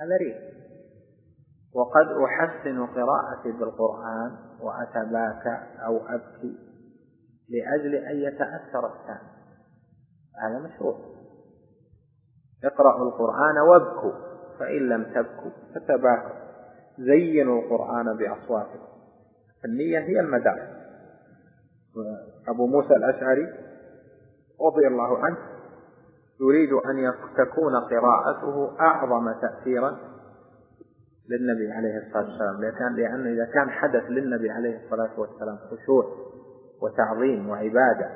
هذا رياء وقد أحسن قراءتي بالقرآن وأتباكى أو أبكي لأجل أن يتأثر السامع هذا مشروع. اقرأوا القرآن وابكوا. فإن لم تبكوا فتباكوا. زينوا القرآن بأصواتكم. النية هي المدار أبو موسى الأشعري رضي الله عنه يريد أن تكون قراءته أعظم تأثيرا للنبي عليه الصلاة والسلام لأن لأن إذا كان حدث للنبي عليه الصلاة والسلام خشوع وتعظيم وعبادة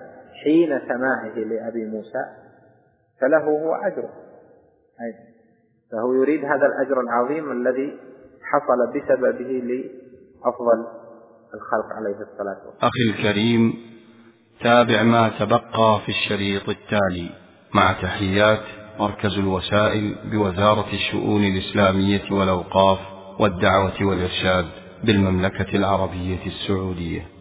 حين سماعه لأبي موسى فله هو أجره أيضا فهو يريد هذا الأجر العظيم الذي حصل بسببه لأفضل الخلق عليه الصلاة والسلام. أخي الكريم تابع ما تبقى في الشريط التالي. مع تحيات مركز الوسائل بوزارة الشؤون الإسلامية والأوقاف والدعوة والإرشاد بالمملكة العربية السعودية.